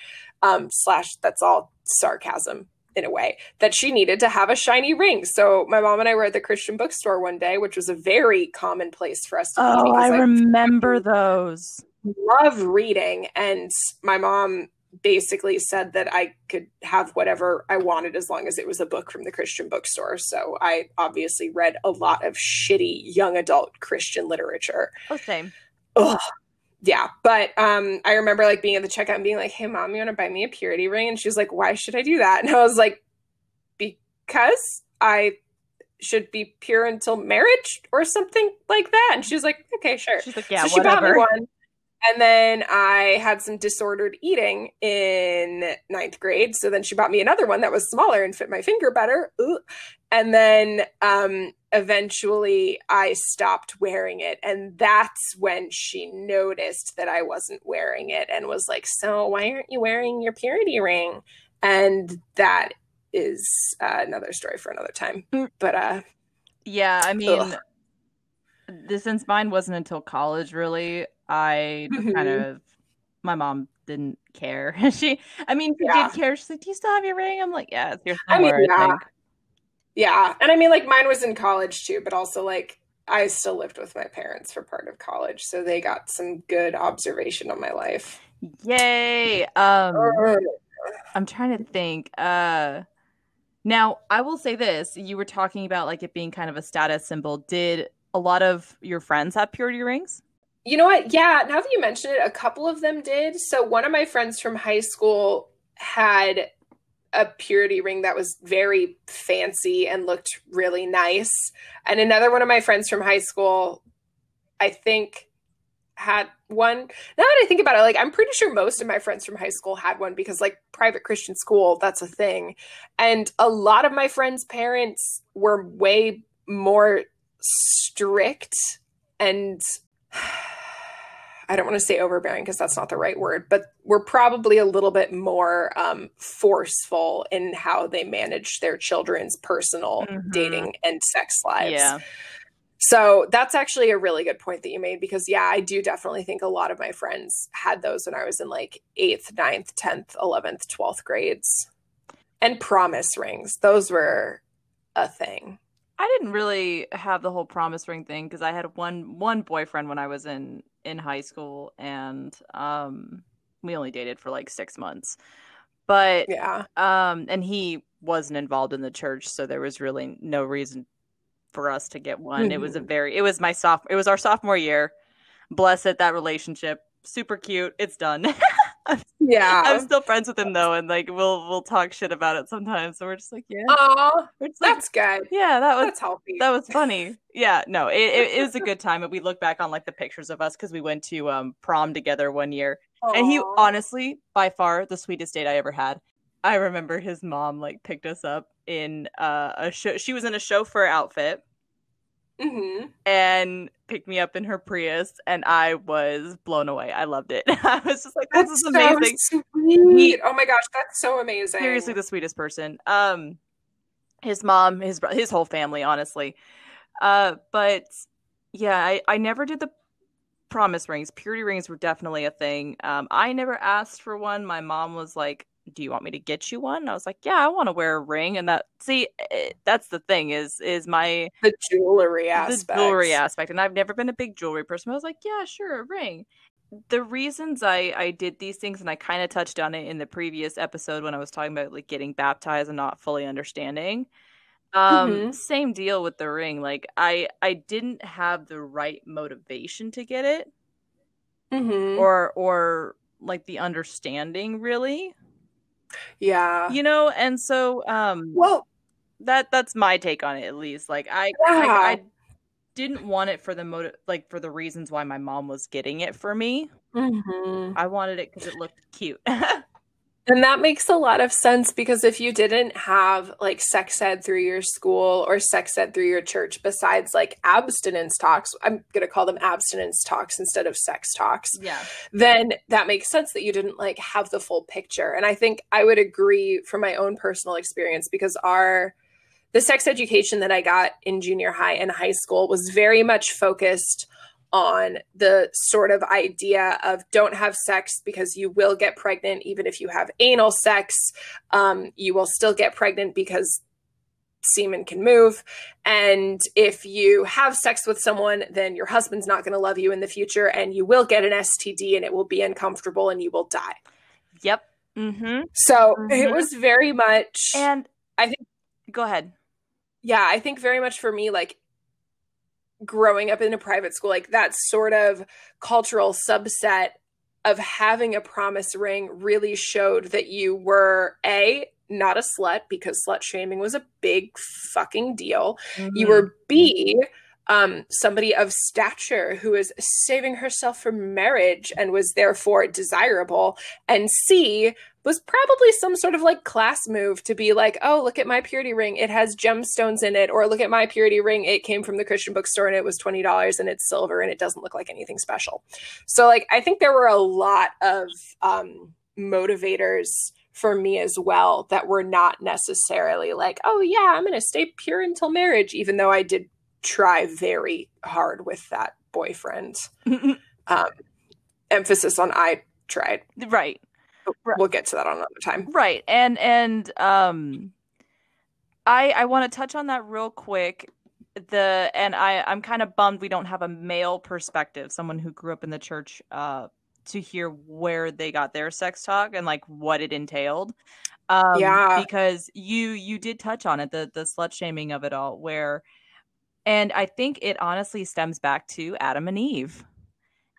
um, slash, that's all sarcasm in a way, that she needed to have a shiny ring. So my mom and I were at the Christian bookstore one day, which was a very common place for us to Oh, I remember I, those love reading and my mom basically said that I could have whatever I wanted as long as it was a book from the Christian bookstore. So I obviously read a lot of shitty young adult Christian literature. Oh, same. Ugh. Yeah, but um, I remember like being at the checkout and being like, "Hey, mom, you want to buy me a purity ring?" And she was like, "Why should I do that?" And I was like, "Because I should be pure until marriage or something like that." And she was like, "Okay, sure." She's like, "Yeah, so whatever." She bought me one and then I had some disordered eating in ninth grade. So then she bought me another one that was smaller and fit my finger better. Ooh. And then um, eventually I stopped wearing it. And that's when she noticed that I wasn't wearing it and was like, So why aren't you wearing your purity ring? And that is uh, another story for another time. Mm. But uh, yeah, I mean, this since mine wasn't until college, really. I mm-hmm. kind of my mom didn't care. she, I mean, she yeah. did care. She's like, "Do you still have your ring?" I'm like, "Yeah, it's here somewhere." I mean, yeah, I yeah, and I mean, like mine was in college too, but also like I still lived with my parents for part of college, so they got some good observation on my life. Yay! Um, I'm trying to think. Uh, now I will say this: you were talking about like it being kind of a status symbol. Did a lot of your friends have purity rings? You know what? Yeah, now that you mention it, a couple of them did. So one of my friends from high school had a purity ring that was very fancy and looked really nice. And another one of my friends from high school, I think, had one. Now that I think about it, like I'm pretty sure most of my friends from high school had one because like private Christian school, that's a thing. And a lot of my friends' parents were way more strict and I don't want to say overbearing because that's not the right word, but we're probably a little bit more um, forceful in how they manage their children's personal mm-hmm. dating and sex lives. Yeah. So that's actually a really good point that you made because, yeah, I do definitely think a lot of my friends had those when I was in like eighth, ninth, 10th, 11th, 12th grades. And promise rings, those were a thing. I didn't really have the whole promise ring thing because I had one one boyfriend when I was in in high school, and um, we only dated for like six months. But yeah, um, and he wasn't involved in the church, so there was really no reason for us to get one. Mm-hmm. It was a mm-hmm. very it was my soft it was our sophomore year. Bless it that relationship, super cute. It's done. yeah, I'm still friends with him though, and like we'll we'll talk shit about it sometimes. So we're just like, yeah, oh, like, that's good. Yeah, that was that's healthy. That was funny. Yeah, no, it, it, it was a good time. And we look back on like the pictures of us because we went to um prom together one year, Aww. and he honestly, by far, the sweetest date I ever had. I remember his mom like picked us up in uh, a show. She was in a chauffeur outfit. Mm-hmm. and picked me up in her Prius, and I was blown away. I loved it. I was just like, "This that's is amazing!" So sweet. oh my gosh, that's so amazing. Seriously, the sweetest person. Um, his mom, his his whole family, honestly. Uh, but yeah, I I never did the promise rings. Purity rings were definitely a thing. Um, I never asked for one. My mom was like, do you want me to get you one? And I was like, yeah, I want to wear a ring. And that, see, it, that's the thing is, is my the jewelry aspect, the jewelry aspect. And I've never been a big jewelry person. I was like, yeah, sure, a ring. The reasons I I did these things, and I kind of touched on it in the previous episode when I was talking about like getting baptized and not fully understanding. Um, mm-hmm. same deal with the ring. Like I I didn't have the right motivation to get it, mm-hmm. or or like the understanding really yeah. You know, and so um well that that's my take on it at least. Like I yeah. I, I, didn't want it for the motive like for the reasons why my mom was getting it for me. Mm-hmm. I wanted it because it looked cute. And that makes a lot of sense because if you didn't have like sex ed through your school or sex ed through your church, besides like abstinence talks, I'm going to call them abstinence talks instead of sex talks. Yeah. Then that makes sense that you didn't like have the full picture. And I think I would agree from my own personal experience because our, the sex education that I got in junior high and high school was very much focused on the sort of idea of don't have sex because you will get pregnant even if you have anal sex um, you will still get pregnant because semen can move and if you have sex with someone then your husband's not going to love you in the future and you will get an std and it will be uncomfortable and you will die yep mm-hmm. so mm-hmm. it was very much and i think go ahead yeah i think very much for me like growing up in a private school, like that sort of cultural subset of having a promise ring really showed that you were a not a slut because slut shaming was a big fucking deal. Mm-hmm. You were B um, somebody of stature who is saving herself for marriage and was therefore desirable. And C was probably some sort of like class move to be like, oh, look at my purity ring. It has gemstones in it. Or look at my purity ring. It came from the Christian bookstore and it was $20 and it's silver and it doesn't look like anything special. So, like, I think there were a lot of um, motivators for me as well that were not necessarily like, oh, yeah, I'm going to stay pure until marriage, even though I did try very hard with that boyfriend. um, emphasis on I tried. Right. We'll get to that on another time. Right. And and um I I want to touch on that real quick. The and I I'm kind of bummed we don't have a male perspective, someone who grew up in the church uh to hear where they got their sex talk and like what it entailed. Um, yeah, because you you did touch on it the the slut shaming of it all, where and I think it honestly stems back to Adam and Eve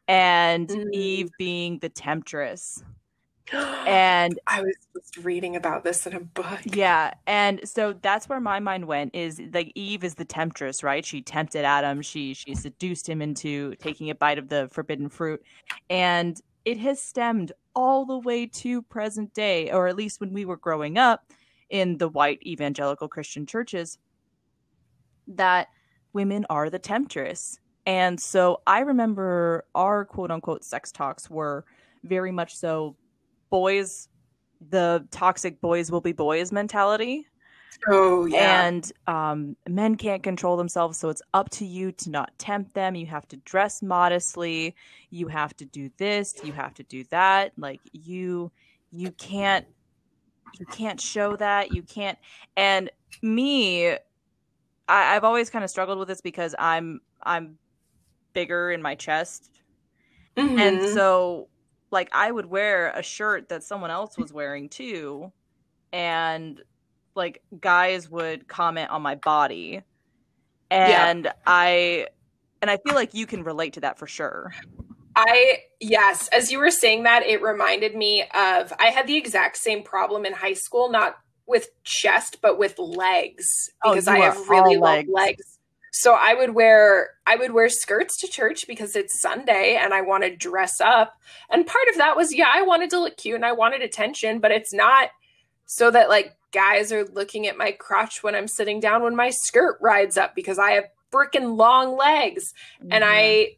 and mm. Eve being the temptress. and I was just reading about this in a book. Yeah, and so that's where my mind went is like Eve is the temptress, right? She tempted Adam, she she seduced him into taking a bite of the forbidden fruit. And it has stemmed all the way to present day or at least when we were growing up in the white evangelical Christian churches that women are the temptress. And so I remember our quote unquote sex talks were very much so boys, the toxic boys will be boys mentality. Oh, yeah. And um, men can't control themselves. So it's up to you to not tempt them. You have to dress modestly. You have to do this. You have to do that. Like you, you can't, you can't show that. You can't. And me, I, I've always kind of struggled with this because I'm I'm bigger in my chest, mm-hmm. and so like I would wear a shirt that someone else was wearing too, and like guys would comment on my body, and yeah. I and I feel like you can relate to that for sure. I yes, as you were saying that, it reminded me of I had the exact same problem in high school, not with chest, but with legs oh, because oh, I have really long legs. legs. So I would wear I would wear skirts to church because it's Sunday and I want to dress up. And part of that was yeah, I wanted to look cute and I wanted attention, but it's not so that like guys are looking at my crotch when I'm sitting down when my skirt rides up because I have freaking long legs. Mm-hmm. And I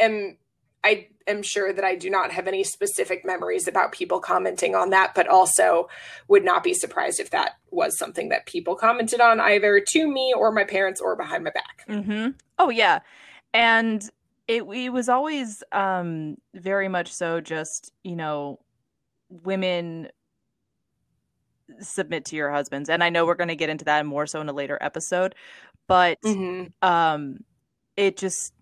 am I am sure that I do not have any specific memories about people commenting on that, but also would not be surprised if that was something that people commented on either to me or my parents or behind my back. Mm-hmm. Oh yeah, and it, it was always um, very much so. Just you know, women submit to your husbands, and I know we're going to get into that more so in a later episode, but mm-hmm. um, it just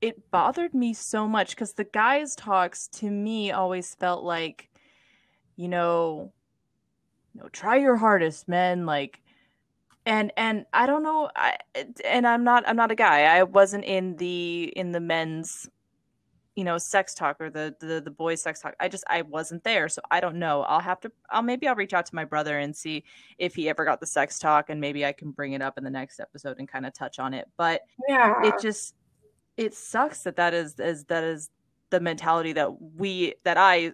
it bothered me so much because the guys' talks to me always felt like, you know, you know, try your hardest, men. Like, and and I don't know, I and I'm not I'm not a guy. I wasn't in the in the men's, you know, sex talk or the the the boys' sex talk. I just I wasn't there, so I don't know. I'll have to. I'll maybe I'll reach out to my brother and see if he ever got the sex talk, and maybe I can bring it up in the next episode and kind of touch on it. But yeah, it just it sucks that that is is that is the mentality that we that I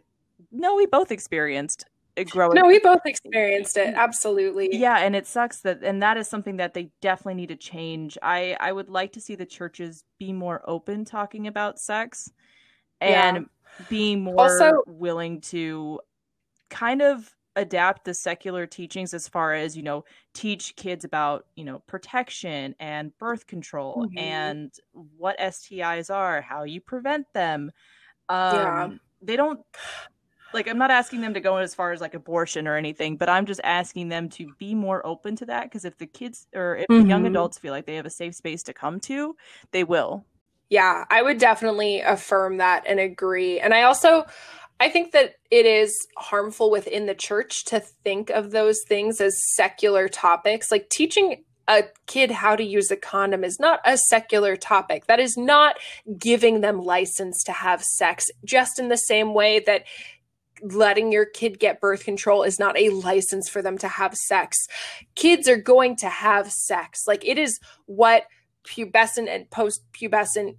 know we both experienced growing. No, we both experienced it. Absolutely. Yeah, and it sucks that and that is something that they definitely need to change. I I would like to see the churches be more open talking about sex and yeah. being more also, willing to kind of adapt the secular teachings as far as you know teach kids about you know protection and birth control mm-hmm. and what stis are how you prevent them um yeah. they don't like i'm not asking them to go as far as like abortion or anything but i'm just asking them to be more open to that because if the kids or if mm-hmm. young adults feel like they have a safe space to come to they will yeah i would definitely affirm that and agree and i also I think that it is harmful within the church to think of those things as secular topics. Like teaching a kid how to use a condom is not a secular topic. That is not giving them license to have sex, just in the same way that letting your kid get birth control is not a license for them to have sex. Kids are going to have sex. Like it is what pubescent and post pubescent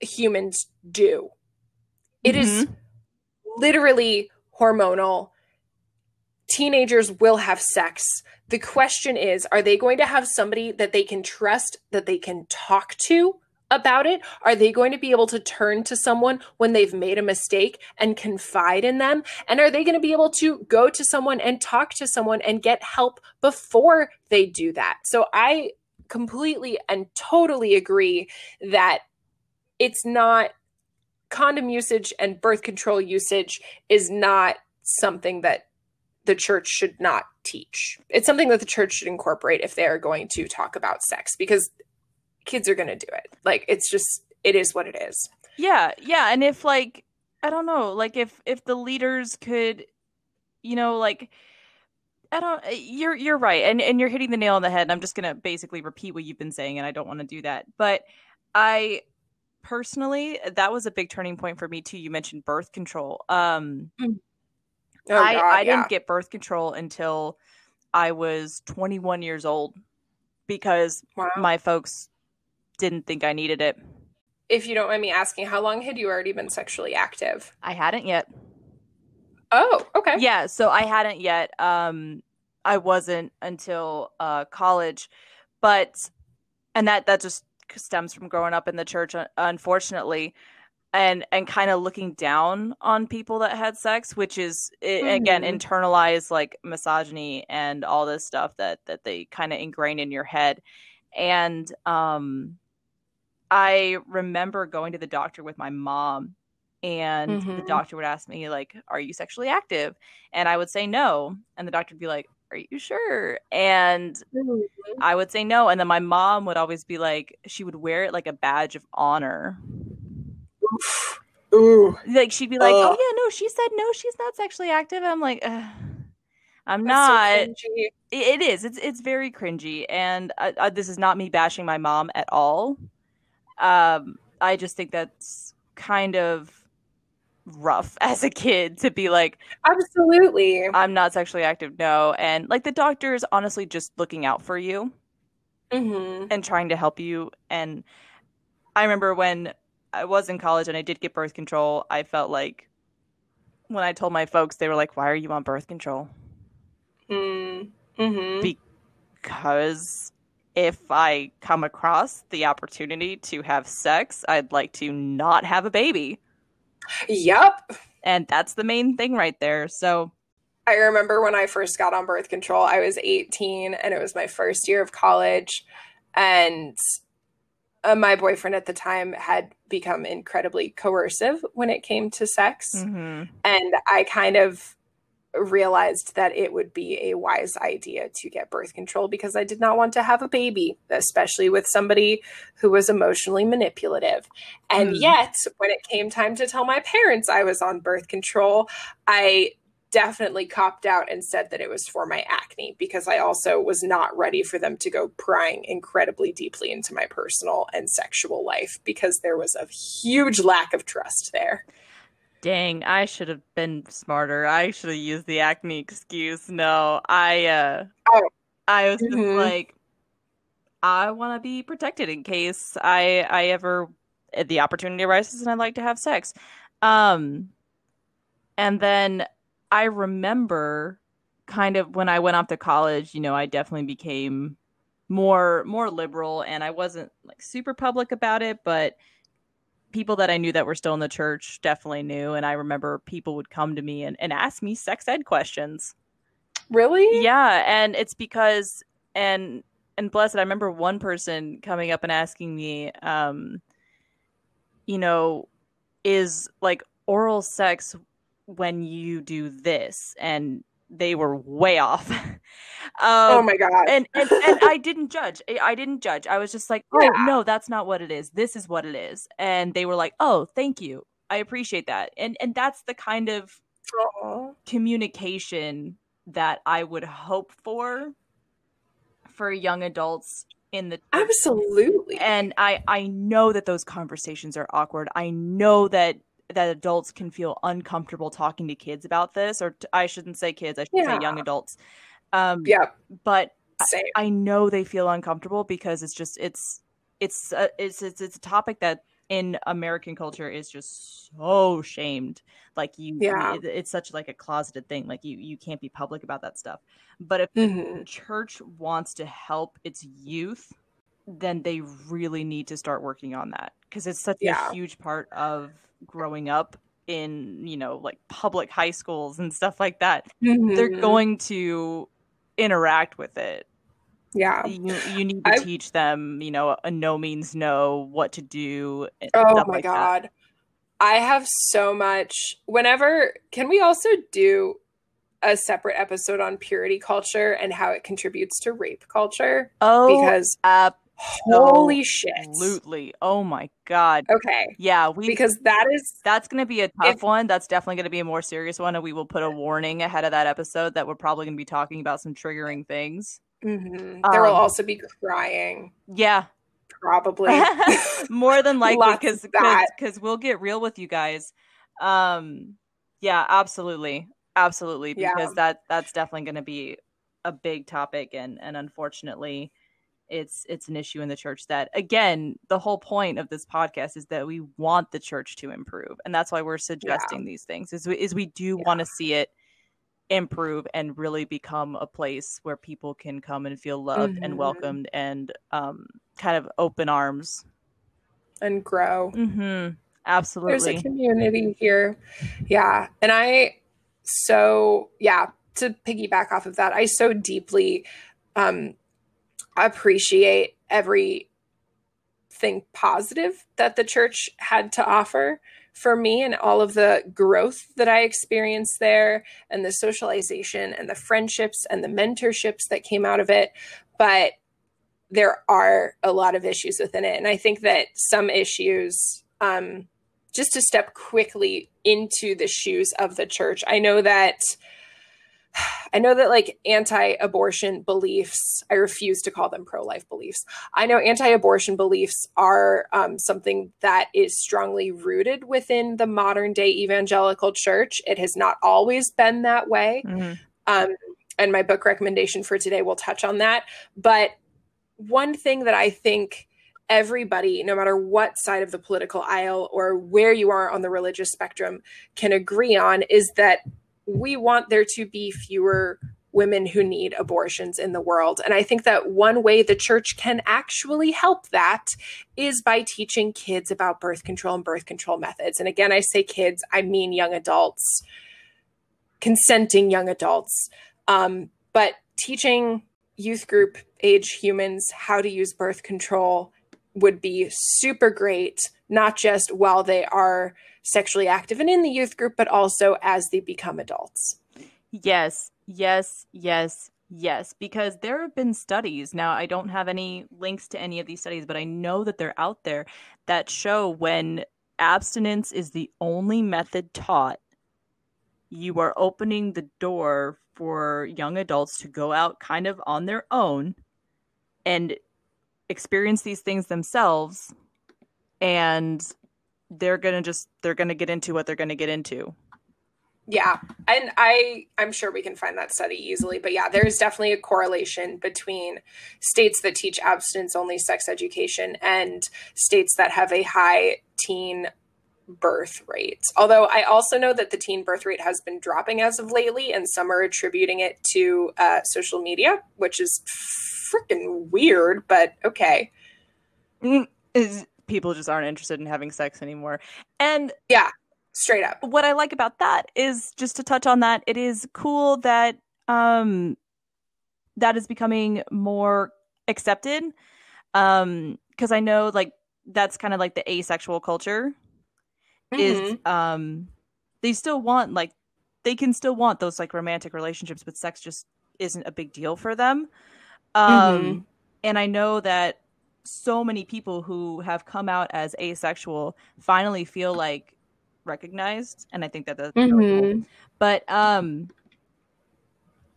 humans do. It mm-hmm. is literally hormonal. Teenagers will have sex. The question is are they going to have somebody that they can trust, that they can talk to about it? Are they going to be able to turn to someone when they've made a mistake and confide in them? And are they going to be able to go to someone and talk to someone and get help before they do that? So I completely and totally agree that it's not condom usage and birth control usage is not something that the church should not teach. It's something that the church should incorporate if they are going to talk about sex because kids are going to do it. Like it's just it is what it is. Yeah, yeah, and if like I don't know, like if if the leaders could you know like I don't eh, you're you're right and and you're hitting the nail on the head. I'm just going to basically repeat what you've been saying and I don't want to do that. But I personally, that was a big turning point for me too. You mentioned birth control. Um, mm. oh, I, God, I yeah. didn't get birth control until I was 21 years old because wow. my folks didn't think I needed it. If you don't mind me asking, how long had you already been sexually active? I hadn't yet. Oh, okay. Yeah, so I hadn't yet. Um, I wasn't until uh, college, but and that that just stems from growing up in the church unfortunately and and kind of looking down on people that had sex which is mm-hmm. again internalized like misogyny and all this stuff that that they kind of ingrain in your head and um i remember going to the doctor with my mom and mm-hmm. the doctor would ask me like are you sexually active and i would say no and the doctor would be like are you sure? And mm-hmm. I would say no. And then my mom would always be like, she would wear it like a badge of honor. Oof. Ooh. Like she'd be like, oh yeah, no, she said no, she's not sexually active. I'm like, I'm That's not. So it is. It's it's very cringy, and I, I, this is not me bashing my mom at all. Um, I just think that's kind of rough as a kid to be like absolutely i'm not sexually active no and like the doctor is honestly just looking out for you mm-hmm. and trying to help you and i remember when i was in college and i did get birth control i felt like when i told my folks they were like why are you on birth control mm-hmm. because if i come across the opportunity to have sex i'd like to not have a baby Yep. And that's the main thing right there. So I remember when I first got on birth control, I was 18 and it was my first year of college. And uh, my boyfriend at the time had become incredibly coercive when it came to sex. Mm-hmm. And I kind of realized that it would be a wise idea to get birth control because I did not want to have a baby, especially with somebody who was emotionally manipulative. And mm. yet, when it came time to tell my parents I was on birth control, I definitely copped out and said that it was for my acne because I also was not ready for them to go prying incredibly deeply into my personal and sexual life because there was a huge lack of trust there. Dang, I should have been smarter. I should have used the acne excuse. No, I uh oh. I was mm-hmm. just like I want to be protected in case I I ever eh, the opportunity arises and I'd like to have sex. Um and then I remember kind of when I went off to college, you know, I definitely became more more liberal and I wasn't like super public about it, but people that I knew that were still in the church definitely knew. And I remember people would come to me and, and ask me sex ed questions. Really? Yeah. And it's because, and, and blessed, I remember one person coming up and asking me, um, you know, is like oral sex when you do this? And they were way off. Um, oh my god! And, and and I didn't judge. I didn't judge. I was just like, oh yeah. no, that's not what it is. This is what it is. And they were like, oh, thank you. I appreciate that. And and that's the kind of Aww. communication that I would hope for for young adults in the absolutely. And I I know that those conversations are awkward. I know that that adults can feel uncomfortable talking to kids about this or t- I shouldn't say kids, I should yeah. say young adults um, yeah. But I, I know they feel uncomfortable because it's just it's it's a, it's it's it's a topic that in American culture is just so shamed. Like you, yeah. It, it's such like a closeted thing. Like you, you can't be public about that stuff. But if mm-hmm. the church wants to help its youth, then they really need to start working on that because it's such yeah. a huge part of growing up in you know like public high schools and stuff like that. Mm-hmm. They're going to interact with it. Yeah. You, you need to I, teach them, you know, a no means no, what to do. Oh my like God. That. I have so much. Whenever, can we also do a separate episode on purity culture and how it contributes to rape culture? Oh, because uh, Holy shit. Absolutely. Oh my god. Okay. Yeah, we because that is that's going to be a tough if, one. That's definitely going to be a more serious one and we will put a warning ahead of that episode that we're probably going to be talking about some triggering things. Mm-hmm. There um, will also be crying. Yeah. Probably. more than likely cuz cuz we'll get real with you guys. Um yeah, absolutely. Absolutely because yeah. that that's definitely going to be a big topic and and unfortunately it's it's an issue in the church that again the whole point of this podcast is that we want the church to improve and that's why we're suggesting yeah. these things is we, is we do yeah. want to see it improve and really become a place where people can come and feel loved mm-hmm. and welcomed and um, kind of open arms and grow mm-hmm. absolutely there's a community here yeah and i so yeah to piggyback off of that i so deeply um appreciate everything positive that the church had to offer for me and all of the growth that I experienced there and the socialization and the friendships and the mentorships that came out of it. But there are a lot of issues within it. And I think that some issues, um, just to step quickly into the shoes of the church, I know that I know that like anti abortion beliefs, I refuse to call them pro life beliefs. I know anti abortion beliefs are um, something that is strongly rooted within the modern day evangelical church. It has not always been that way. Mm-hmm. Um, and my book recommendation for today will touch on that. But one thing that I think everybody, no matter what side of the political aisle or where you are on the religious spectrum, can agree on is that we want there to be fewer women who need abortions in the world. And I think that one way the church can actually help that is by teaching kids about birth control and birth control methods. And again, I say kids, I mean young adults, consenting young adults. Um, but teaching youth group age humans how to use birth control would be super great, not just while they are sexually active and in the youth group, but also as they become adults. Yes, yes, yes, yes. Because there have been studies. Now, I don't have any links to any of these studies, but I know that they're out there that show when abstinence is the only method taught, you are opening the door for young adults to go out kind of on their own and experience these things themselves and they're gonna just they're gonna get into what they're gonna get into. Yeah and i i'm sure we can find that study easily but yeah there's definitely a correlation between states that teach abstinence only sex education and states that have a high teen birth rate. Although i also know that the teen birth rate has been dropping as of lately and some are attributing it to uh, social media which is freaking weird but okay. Mm, is people just aren't interested in having sex anymore. And yeah, straight up. What I like about that is just to touch on that, it is cool that um that is becoming more accepted. Um because I know like that's kind of like the asexual culture mm-hmm. is um they still want like they can still want those like romantic relationships but sex just isn't a big deal for them. Um mm-hmm. and I know that so many people who have come out as asexual finally feel like recognized and i think that that's mm-hmm. really cool. but um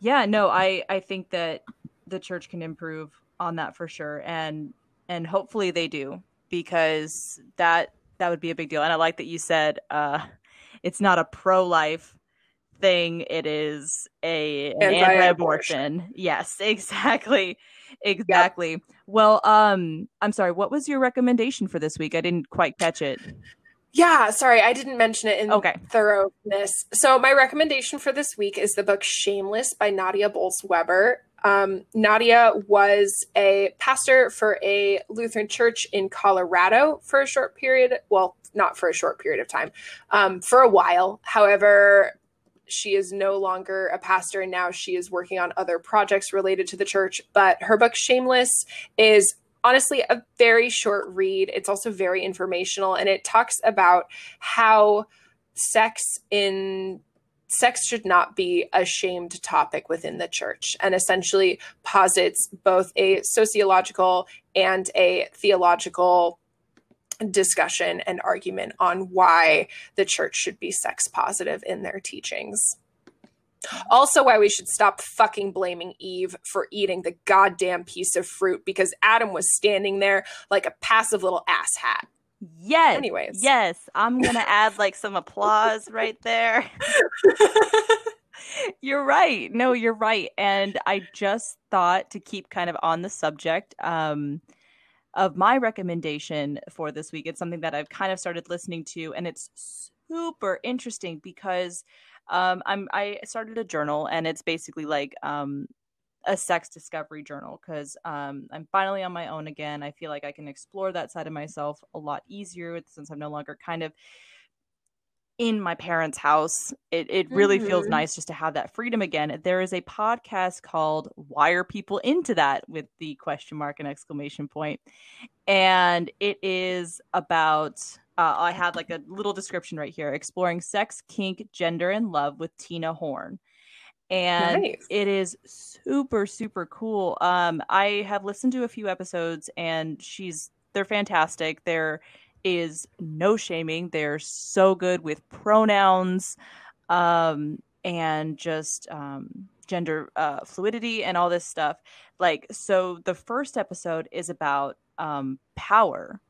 yeah no i i think that the church can improve on that for sure and and hopefully they do because that that would be a big deal and i like that you said uh it's not a pro-life thing it is a an anti-abortion, anti-abortion. yes exactly exactly. Yep. Well, um, I'm sorry. What was your recommendation for this week? I didn't quite catch it. Yeah, sorry, I didn't mention it in okay. thoroughness. So my recommendation for this week is the book Shameless by Nadia Bolz-Weber. Um, Nadia was a pastor for a Lutheran church in Colorado for a short period. Well, not for a short period of time, um, for a while. However, she is no longer a pastor and now she is working on other projects related to the church. But her book, Shameless, is honestly a very short read. It's also very informational and it talks about how sex in sex should not be a shamed topic within the church and essentially posits both a sociological and a theological discussion and argument on why the church should be sex positive in their teachings. Also, why we should stop fucking blaming Eve for eating the goddamn piece of fruit because Adam was standing there like a passive little asshat. Yes. Anyways. Yes. I'm going to add like some applause right there. you're right. No, you're right. And I just thought to keep kind of on the subject, um, of my recommendation for this week. It's something that I've kind of started listening to, and it's super interesting because um, I'm I started a journal, and it's basically like um, a sex discovery journal because um, I'm finally on my own again. I feel like I can explore that side of myself a lot easier since I'm no longer kind of in my parents' house. It it really mm-hmm. feels nice just to have that freedom again. There is a podcast called Why Are People Into That with the question mark and exclamation point. And it is about uh, I have like a little description right here exploring sex, kink, gender, and love with Tina Horn. And nice. it is super, super cool. Um, I have listened to a few episodes and she's they're fantastic. They're is no shaming. They're so good with pronouns um, and just um, gender uh, fluidity and all this stuff. Like, so the first episode is about um, power.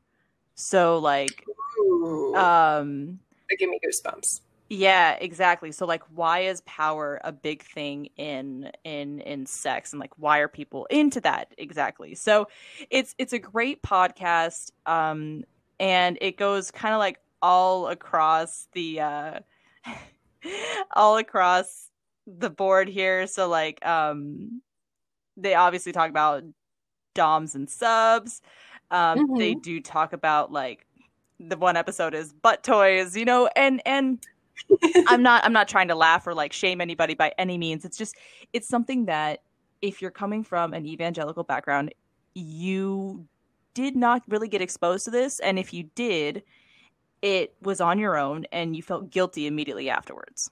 So, like, Ooh. um, They give me goosebumps. yeah, exactly. So, like, why is power a big thing in in in sex, and like, why are people into that exactly? So, it's it's a great podcast, um, and it goes kind of like all across the uh, all across the board here. So, like, um, they obviously talk about DOMs and subs. Um, They do talk about like the one episode is butt toys, you know, and and I'm not I'm not trying to laugh or like shame anybody by any means. It's just it's something that if you're coming from an evangelical background, you did not really get exposed to this, and if you did, it was on your own, and you felt guilty immediately afterwards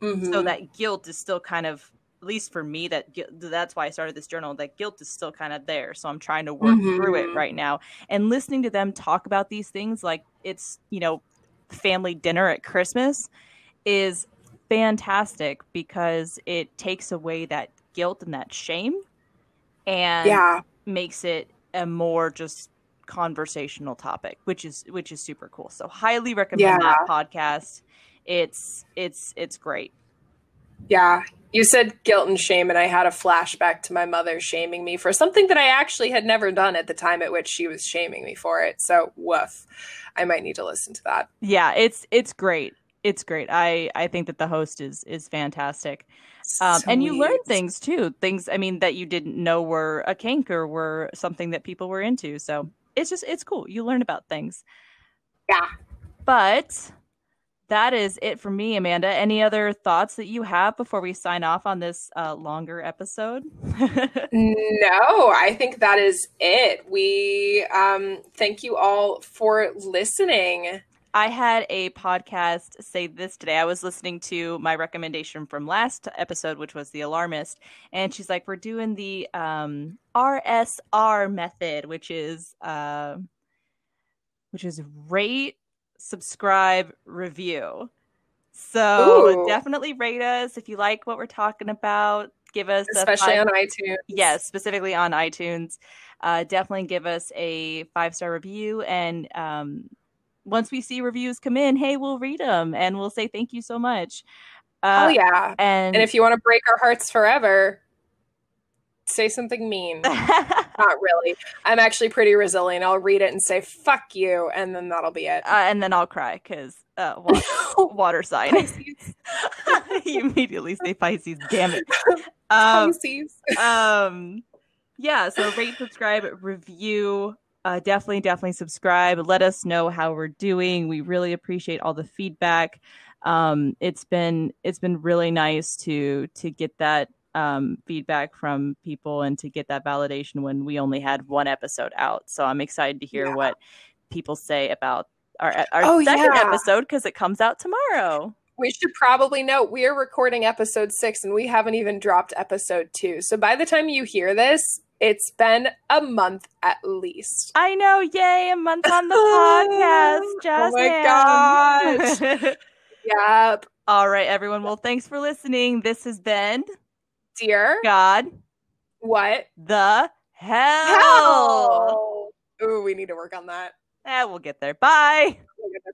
so Mhm. that guilt is still kind of at least for me that that's why i started this journal that guilt is still kind of there so i'm trying to work through it Mhm. right now and listening to them talk about these things like it's you know family dinner at christmas is fantastic because it takes away that guilt and that shame and yeah. makes it a more just conversational topic which is which is super cool so highly recommend that podcast it's it's it's great Yeah. You said guilt and shame, and I had a flashback to my mother shaming me for something that I actually had never done at the time at which she was shaming me for it. So, woof. I might need to listen to that. yeah it's it's great it's great. I i think that the host is is fantastic. Um, and you learn things too things i mean that you didn't know were a kink or were something that people were into. So it's just it's cool. You learn about things. Yeah. but that is it for me amanda. Any other thoughts that you have before we sign off on this uh, longer episode? No, I think that is it. We um, thank you all for listening. I had a podcast say this today. I was listening to my recommendation from last episode, which was The Alarmist, and she's like, "We're doing the um, RSR method, which is uh, which is rate, subscribe, review." So Ooh. definitely rate us if you like what we're talking about. Give us Especially five- on iTunes. yes, specifically on iTunes. Uh, definitely give us a five star review. And um, once we see reviews come in, hey, we'll read them and we'll say thank you so much. Uh, oh yeah. And, And if you want to break our hearts forever, say something mean. Not really. I'm actually pretty resilient. I'll read it and say "fuck you," and then that'll be it. uh, and then I'll cry because uh, water, water sign. You immediately say Pisces. Damn it. Um, Pisces. um yeah so rate subscribe review uh definitely definitely subscribe let us know how we're doing we really appreciate all the feedback um it's been it's been really nice to to get that um feedback from people and to get that validation when we only had one episode out so i'm excited to hear Yeah. what people say about our our Oh, second yeah. episode because it comes out tomorrow We should probably note we are recording episode six and we haven't even dropped episode two. So by the time you hear this, it's been a month at least. I know, yay, a month on the podcast. Just Oh my gosh. Yep. All right, everyone. Well, thanks for listening. This has been Dear. God What? the Hell. Hell. Ooh, we need to work on that. Eh, we'll get there. Bye. Bye.